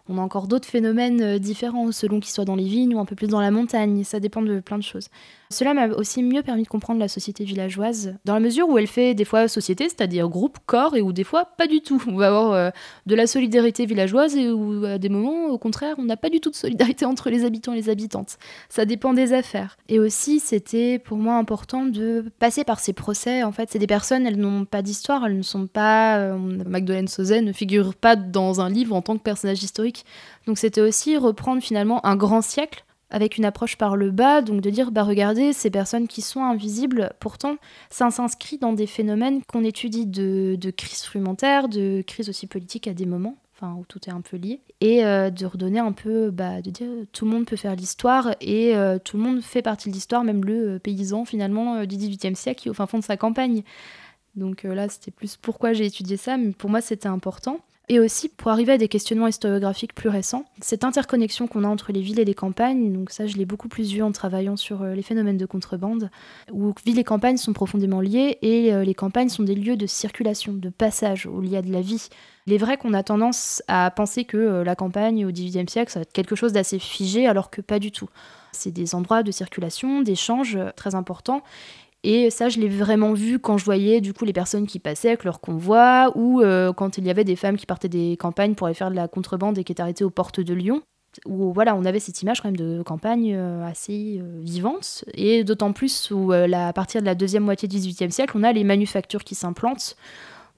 On a encore d'autres phénomènes différents selon qu'ils soient dans les vignes ou un peu plus dans la montagne. Ça dépend de plein de choses. Cela m'a aussi mieux permis de comprendre la société villageoise, dans la mesure où elle fait des fois société, c'est-à-dire groupe, corps, et où des fois pas du tout. On va avoir euh, de la solidarité villageoise et où à des moments, au contraire, on n'a pas du tout de solidarité entre les habitants et les habitantes. Ça dépend des affaires. Et aussi, c'était pour moi important de passer par ces procès. En fait, c'est des personnes, elles n'ont pas d'histoire, elles ne sont pas. Euh, Magdalene Sauzet ne figure pas dans un livre en tant que personnage historique. Donc c'était aussi reprendre finalement un grand siècle avec une approche par le bas, donc de dire, bah regardez, ces personnes qui sont invisibles, pourtant, ça s'inscrit dans des phénomènes qu'on étudie de, crise frumentaire, de crise aussi politique à des moments, enfin où tout est un peu lié, et euh, de redonner un peu, bah, de dire, tout le monde peut faire l'histoire, et euh, tout le monde fait partie de l'histoire, même le euh, paysan finalement du XVIIIe siècle qui au fin fond de sa campagne. Donc là, c'était plus pourquoi j'ai étudié ça, mais pour moi, c'était important et aussi pour arriver à des questionnements historiographiques plus récents. Cette interconnexion qu'on a entre les villes et les campagnes, donc ça je l'ai beaucoup plus vu en travaillant sur euh, les phénomènes de contrebande, où villes et campagnes sont profondément liées et euh, les campagnes sont des lieux de circulation, de passage, où il y a de la vie. Il est vrai qu'on a tendance à penser que euh, la campagne au XVIIIe siècle, ça va être quelque chose d'assez figé, alors que pas du tout. C'est des endroits de circulation, d'échanges très importants. Et ça, je l'ai vraiment vu quand je voyais du coup les personnes qui passaient avec leur convoi ou euh, quand il y avait des femmes qui partaient des campagnes pour aller faire de la contrebande et qui étaient arrêtées aux portes de Lyon. Où voilà, on avait cette image quand même de campagne euh, assez euh, vivante. Et d'autant plus où à partir de la deuxième moitié du XVIIIe siècle, on a les manufactures qui s'implantent.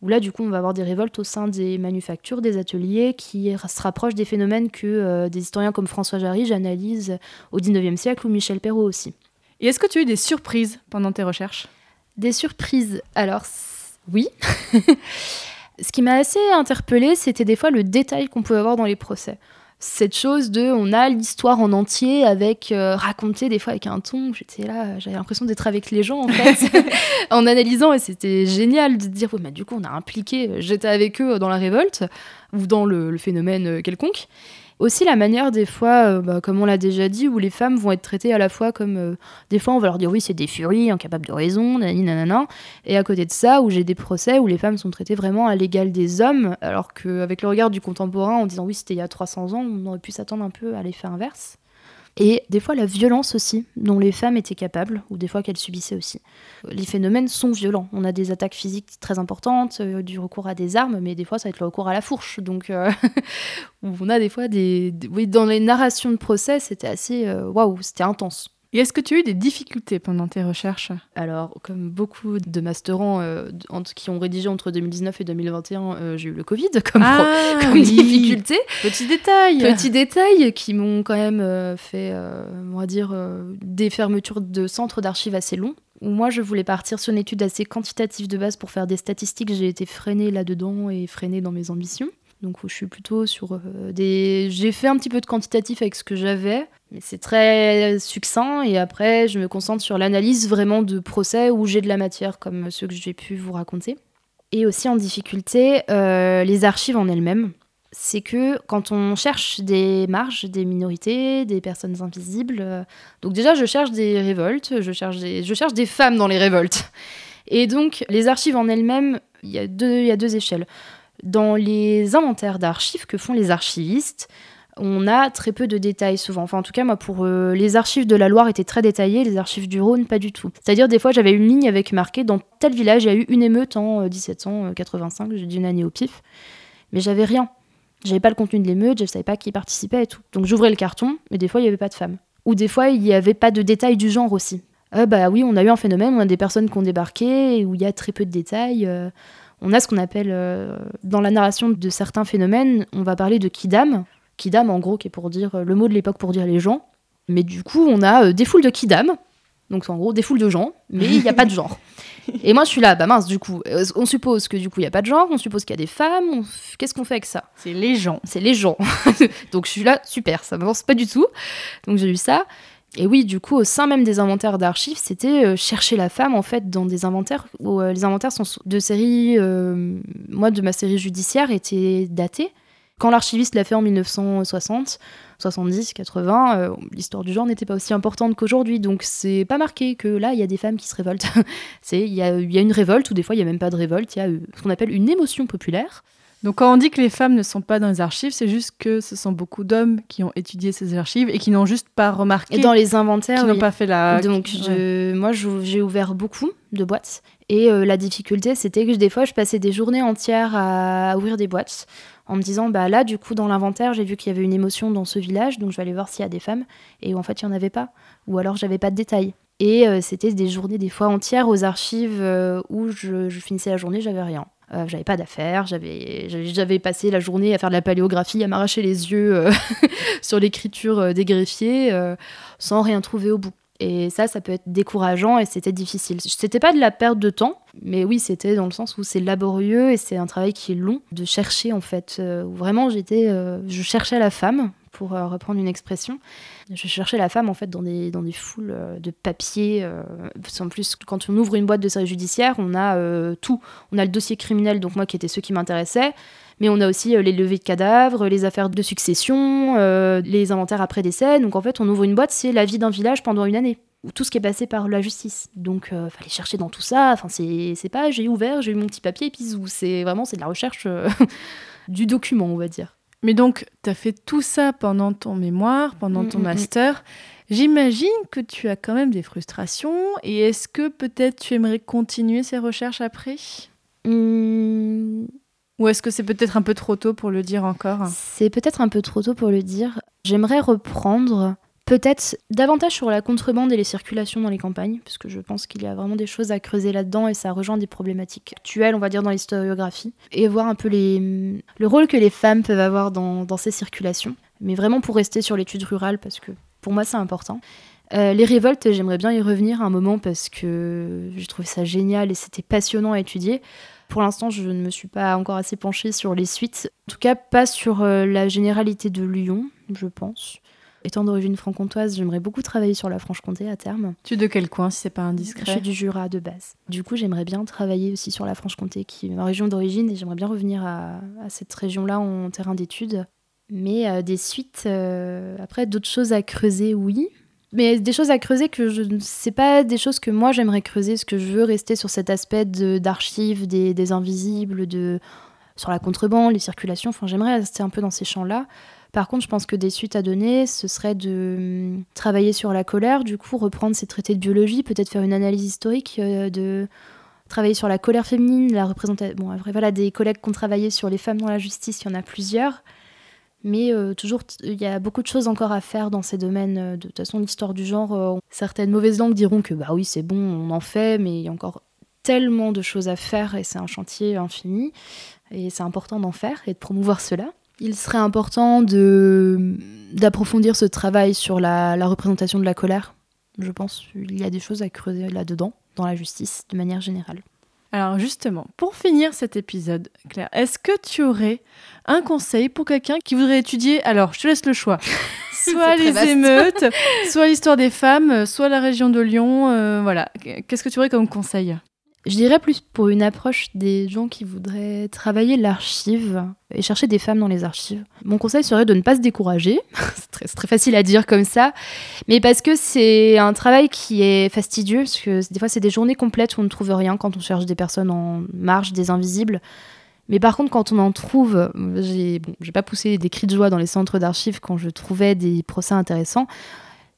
Où là, du coup, on va avoir des révoltes au sein des manufactures, des ateliers, qui se rapprochent des phénomènes que des historiens comme François Jarry analysent au XIXe siècle ou Michel Perrault aussi. Et est-ce que tu as eu des surprises pendant tes recherches? Des surprises Alors, oui. Ce qui m'a assez interpellée, c'était des fois le détail qu'on pouvait avoir dans les procès. Cette chose de, on a l'histoire en entier avec euh, raconté des fois avec un ton. J'étais là, j'avais l'impression d'être avec les gens en fait, en analysant et c'était génial de dire, mais du coup on a impliqué, j'étais avec eux dans la révolte ou dans le phénomène euh, quelconque. Aussi la manière des fois, euh, bah, comme on l'a déjà dit, où les femmes vont être traitées à la fois comme... Euh, des fois on va leur dire oui c'est des furies, incapables de raison, nanana. Et à côté de ça, où j'ai des procès où les femmes sont traitées vraiment à l'égal des hommes, alors qu'avec le regard du contemporain, en disant oui c'était il y a 300 ans, on aurait pu s'attendre un peu à l'effet inverse. Et des fois la violence aussi, dont les femmes étaient capables, ou des fois qu'elles subissaient aussi. Les phénomènes sont violents. On a des attaques physiques très importantes, euh, du recours à des armes, mais des fois ça va être le recours à la fourche. Donc euh, on a des fois des... Oui, dans les narrations de procès, c'était assez... Euh, waouh, c'était intense. Et est-ce que tu as eu des difficultés pendant tes recherches? Alors, comme beaucoup de masterants euh, qui ont rédigé entre 2019 et 2021, euh, j'ai eu le Covid comme, ah, comme difficulté. Petit détail. Petit détail qui m'ont quand même euh, fait, on va dire, des fermetures de centres d'archives assez longs. Moi, je voulais partir sur une étude assez quantitative de base pour faire des statistiques. J'ai été freinée là-dedans et freinée dans mes ambitions. Donc, je suis plutôt sur des. J'ai fait un petit peu de quantitatif avec ce que j'avais c'est très succinct et après je me concentre sur l'analyse vraiment de procès où j'ai de la matière comme ceux que j'ai pu vous raconter. Et aussi en difficulté, euh, les archives en elles-mêmes. C'est que quand on cherche des marges, des minorités, des personnes invisibles, euh, donc déjà je cherche des révoltes, je cherche des, je cherche des femmes dans les révoltes. Et donc les archives en elles-mêmes, il y, il y a deux échelles. Dans les inventaires d'archives que font les archivistes, on a très peu de détails souvent. Enfin, en tout cas, moi, pour euh, les archives de la Loire étaient très détaillées, les archives du Rhône, pas du tout. C'est-à-dire, des fois, j'avais une ligne avec marqué dans tel village, il y a eu une émeute en 1785, euh, j'ai dit une année au pif, mais j'avais rien. J'avais pas le contenu de l'émeute, je savais pas qui participait et tout. Donc, j'ouvrais le carton, mais des fois, il y avait pas de femmes. Ou des fois, il y avait pas de détails du genre aussi. Euh, bah oui, on a eu un phénomène, on a des personnes qui ont débarqué, où il y a très peu de détails. On a ce qu'on appelle, dans la narration de certains phénomènes, on va parler de kidam, Kidam, en gros, qui est pour dire euh, le mot de l'époque pour dire les gens. Mais du coup, on a euh, des foules de Kidam, donc en gros des foules de gens, mais il n'y a pas de genre. Et moi, je suis là, bah mince, du coup, euh, on suppose que du coup, il n'y a pas de genre, on suppose qu'il y a des femmes, qu'est-ce qu'on fait avec ça? C'est les gens. C'est les gens. donc je suis là, super, ça m'avance pas du tout. Donc j'ai eu ça. Et oui, du coup, au sein même des inventaires d'archives, c'était chercher la femme, en fait, dans des inventaires où les inventaires sont de séries. moi, de ma série judiciaire, étaient datés. Quand l'archiviste l'a fait en 1960, 70, 80, l'histoire du genre n'était pas aussi importante qu'aujourd'hui. Donc c'est pas marqué que là, il y a des femmes qui se révoltent. Il y a, y a, une révolte, ou des fois, il n'y a même pas de révolte. Il y a euh, ce qu'on appelle une émotion populaire. Donc quand on dit que les femmes ne sont pas dans les archives, c'est juste que ce sont beaucoup d'hommes qui ont étudié ces archives et qui n'ont juste pas remarqué. Et dans les inventaires, qui oui. n'ont pas fait la. Donc, je- moi, j'ai ouvert beaucoup de boîtes. Et euh, la difficulté, c'était que des fois, je passais des journées entières à ouvrir des boîtes en me disant, bah là, du coup, dans l'inventaire, j'ai vu qu'il y avait une émotion dans ce village, donc je vais aller voir s'il y a des femmes. Et en fait, il n'y en avait pas. Ou alors, j'avais pas de détails. Et euh, c'était des journées, des fois entières aux archives euh, où je, je finissais la journée, j'avais rien. Euh, j'avais pas d'affaires, j'avais passé la journée à faire de la paléographie, à m'arracher les yeux euh, sur l'écriture euh, des greffiers, sans rien trouver au bout. Et ça, ça peut être décourageant et c'était difficile. C'était pas de la perte de temps, mais oui, c'était dans le sens où c'est laborieux et c'est un travail qui est long de chercher en fait. vraiment, j'étais, je cherchais la femme pour euh, reprendre une expression. Je cherchais la femme en fait dans des, dans des foules euh, de papiers. euh, qu'en plus, quand on ouvre une boîte de service judiciaire, on a tout. On a le dossier criminel, donc moi qui était ceux qui m'intéressaient. Mais on a aussi les levées de cadavres, les affaires de succession, les inventaires après décès. Donc en fait, on ouvre une boîte, c'est la vie d'un village pendant une année. Ou Tout ce qui est passé par la justice. Donc euh, fallait chercher dans tout ça. Enfin, c'est pas j'ai ouvert, j'ai eu mon petit papier et puis. C'est vraiment c'est de la recherche du document, on va dire. Mais donc, tu as fait tout ça pendant ton mémoire, pendant Mm, ton mm, mm. master. J'imagine que tu as quand même des frustrations. Et est-ce que peut-être tu aimerais continuer ces recherches après? Hum, Ou est-ce que c'est peut-être un peu trop tôt pour le dire encore? C'est peut-être un peu trop tôt pour le dire. J'aimerais reprendre peut-être davantage sur la contrebande et les circulations dans les campagnes, parce que je pense qu'il y a vraiment des choses à creuser là-dedans et ça rejoint des problématiques actuelles, on va dire, dans l'historiographie, et voir un peu les, le rôle que les femmes peuvent avoir dans, dans ces circulations. Mais vraiment pour rester sur l'étude rurale, parce que pour moi c'est important. Euh, les révoltes, j'aimerais bien y revenir un moment parce que j'ai trouvé ça génial et c'était passionnant à étudier. Pour l'instant, je ne me suis pas encore assez penchée sur les suites. En tout cas, pas sur euh, la généralité de Lyon, je pense. Étant d'origine franc-comtoise, j'aimerais beaucoup travailler sur la Franche-Comté à terme. Tu es de quel coin, si c'est pas Je indiscret suis du Jura de base. Du coup, j'aimerais bien travailler aussi sur la Franche-Comté, qui est ma région d'origine, et j'aimerais bien revenir à, à cette région-là en terrain d'études. Mais euh, des suites, euh, après, d'autres choses à creuser, oui. Mais des choses à creuser que je ne sais pas des choses que moi j'aimerais creuser, parce que je veux rester sur cet aspect de- d'archives, des, des invisibles, de, sur la contrebande, les circulations. Enfin, j'aimerais rester un peu dans ces champs-là. Par contre, je pense que des suites à donner, ce serait de hum, travailler sur la colère, du coup, reprendre ces traités de biologie, peut-être faire une analyse historique, euh, de travailler sur la colère féminine, la représentation. Bon, après, voilà, des collègues qui ont travaillé sur les femmes dans la justice, il y en a plusieurs. Mais euh, toujours, il y a beaucoup de choses encore à faire dans ces domaines. euh, De toute façon, l'histoire du genre, certaines mauvaises langues diront que bah oui, c'est bon, on en fait, mais il y a encore tellement de choses à faire et c'est un chantier infini. Et c'est important d'en faire et de promouvoir cela. Il serait important de d'approfondir ce travail sur la, la représentation de la colère. Je pense qu'il y a des choses à creuser là-dedans, dans la justice, de manière générale. Alors justement, pour finir cet épisode, Claire, est-ce que tu aurais un conseil pour quelqu'un qui voudrait étudier? Alors, je te laisse le choix. Soit les émeutes, soit l'histoire des femmes, soit la région de Lyon. euh, voilà. Qu'est-ce que tu aurais comme conseil? Je dirais plus pour une approche des gens qui voudraient travailler l'archive et chercher des femmes dans les archives. Mon conseil serait de ne pas se décourager. c'est très, facile à dire comme ça. Mais parce que c'est un travail qui est fastidieux, parce que des fois c'est des journées complètes où on ne trouve rien quand on cherche des personnes en marge, des invisibles. Mais par contre, quand on en trouve, j'ai bon, pas poussé des cris de joie dans les centres d'archives quand je trouvais des procès intéressants.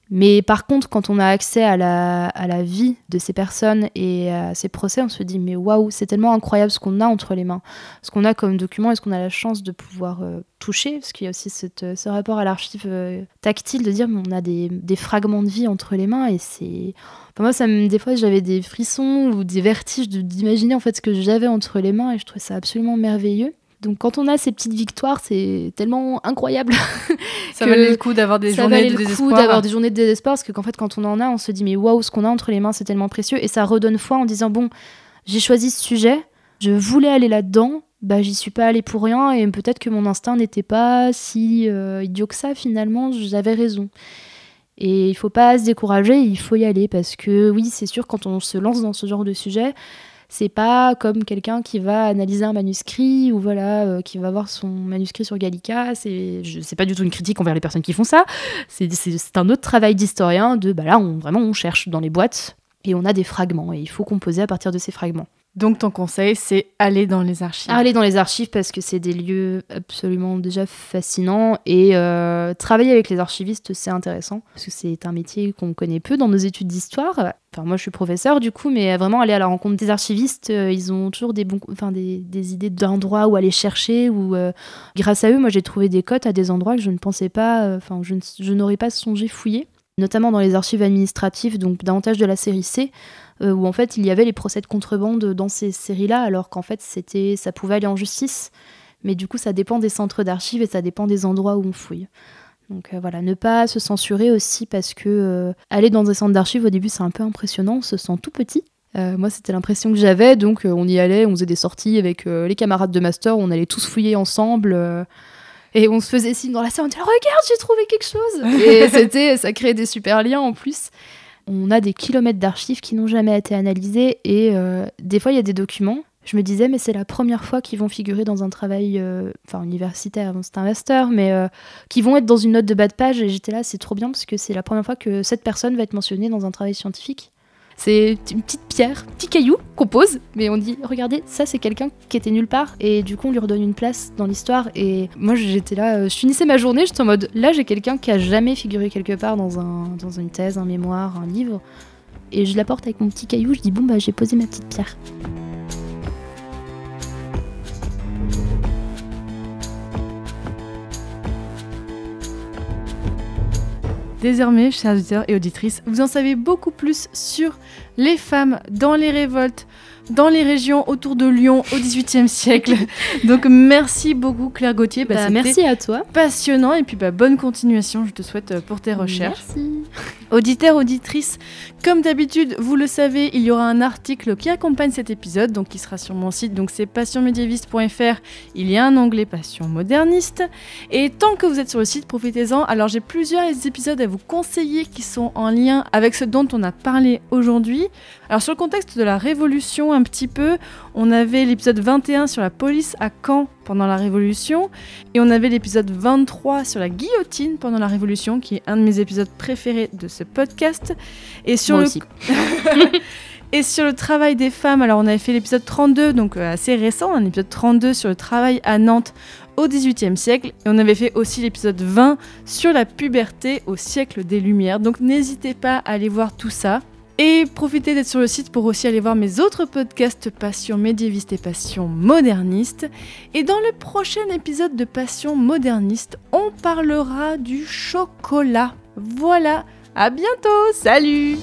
Mais par contre, quand on a accès à la, à la vie de ces personnes et à ces procès, on se dit mais waouh, c'est tellement incroyable ce qu'on a entre les mains, ce qu'on a comme document et ce qu'on a la chance de pouvoir euh, toucher, parce qu'il y a aussi euh, ce rapport à l'archive euh, tactile de dire mais on a des, des fragments de vie entre les mains et c'est Enfin, moi ça des fois j'avais des frissons ou des vertiges d'imaginer en fait ce que j'avais entre les mains et je trouvais ça absolument merveilleux. Donc quand on a ces petites victoires, c'est tellement incroyable. Ça valait le coup d'avoir des ça journées valait de le coup désespoir. d'avoir des journées de désespoir parce que qu'en fait quand on en a on se dit mais waouh ce qu'on a entre les mains c'est tellement précieux et ça redonne foi en disant bon j'ai choisi ce sujet je voulais aller là-dedans bah j'y suis pas allée pour rien et peut-être que mon instinct n'était pas si euh, idiot que ça finalement j'avais raison et il faut pas se décourager il faut y aller parce que oui c'est sûr quand on se lance dans ce genre de sujet c'est pas comme quelqu'un qui va analyser un manuscrit ou voilà euh, qui va voir son manuscrit sur Gallica. C'est c'est pas du tout une critique envers les personnes qui font ça. C'est c'est- un autre travail d'historien de bah là vraiment on cherche dans les boîtes et on a des fragments et il faut composer à partir de ces fragments Donc ton conseil, c'est aller dans les archives. Aller dans les archives parce que c'est des lieux absolument déjà fascinants et euh, travailler avec les archivistes, c'est intéressant parce que c'est un métier qu'on connaît peu dans nos études d'histoire. Enfin, moi, je suis professeur du coup, mais vraiment aller à la rencontre des archivistes, euh, ils ont toujours des, bons, enfin, des, des idées d'endroits où aller chercher. Ou euh, grâce à eux, moi, j'ai trouvé des cotes à des endroits que je ne pensais pas, enfin, je, je n'aurais pas songé fouiller notamment dans les archives administratives, donc davantage de la série C, euh, où en fait il y avait les procès de contrebande dans ces séries-là, alors qu'en fait c'était, ça pouvait aller en justice. Mais du coup, ça dépend des centres d'archives et ça dépend des endroits où on fouille. Donc euh, voilà, ne pas se censurer aussi parce que euh, aller dans des centres d'archives au début c'est un peu impressionnant, on se sent tout petit. moi c'était l'impression que j'avais, donc on y allait, on faisait des sorties avec les camarades de master, on allait tous fouiller ensemble. Et on se faisait signe dans la salle, on disait regarde, j'ai trouvé quelque chose. Et c'était, ça créait des super liens en plus on a des kilomètres d'archives qui n'ont jamais été analysés et euh, des fois il y a des documents. Je me disais mais c'est la première fois qu'ils vont figurer dans un travail, euh, enfin universitaire, c'est un master, mais euh, qui vont être dans une note de bas de page et j'étais là c'est trop bien parce que c'est la première fois que cette personne va être mentionnée dans un travail scientifique. C'est une petite pierre, petit caillou qu'on pose, mais on dit regardez, ça c'est quelqu'un qui était nulle part et du coup on lui redonne une place dans l'histoire. Et moi j'étais là, euh, je finissais ma journée, j'étais en mode là j'ai quelqu'un qui a jamais figuré quelque part dans, un, dans une thèse, un mémoire, un livre. Et je l'apporte avec mon petit caillou, je dis bon bah j'ai posé ma petite pierre. Désormais, chers auditeurs et auditrices, vous en savez beaucoup plus sur les femmes dans les révoltes, dans les régions autour de Lyon au XVIIIe siècle. Donc merci beaucoup Claire Gauthier. Bah, bah merci à toi. Passionnant et puis bah, bonne continuation je te souhaite euh, pour tes recherches. Merci. Auditeurs, auditrices, comme d'habitude, vous le savez, il y aura un article qui accompagne cet épisode, donc qui sera sur mon site, donc c'est passionmédiéviste.fr. Il y a un onglet Passion moderniste. Et tant que vous êtes sur le site, profitez-en. Alors j'ai plusieurs épisodes à vous conseiller qui sont en lien avec ce dont on a parlé aujourd'hui. Alors sur le contexte de la Révolution un petit peu, on avait l'épisode 21 sur la police à Caen pendant la Révolution, et on avait l'épisode 23 sur la guillotine pendant la Révolution, qui est un de mes épisodes préférés de ce podcast. Et sur Moi le... aussi. Et sur le travail des femmes, alors on avait fait l'épisode 32, donc euh, assez récent, un épisode 32 sur le travail à Nantes au XVIIIe siècle. Et on avait fait aussi l'épisode 20 sur la puberté au siècle des Lumières. Donc n'hésitez pas à aller voir tout ça. Et profitez d'être sur le site pour aussi aller voir mes autres podcasts Passion médiéviste et Passion moderniste. Et dans le prochain épisode de Passion moderniste, on parlera du chocolat. Voilà, à bientôt, salut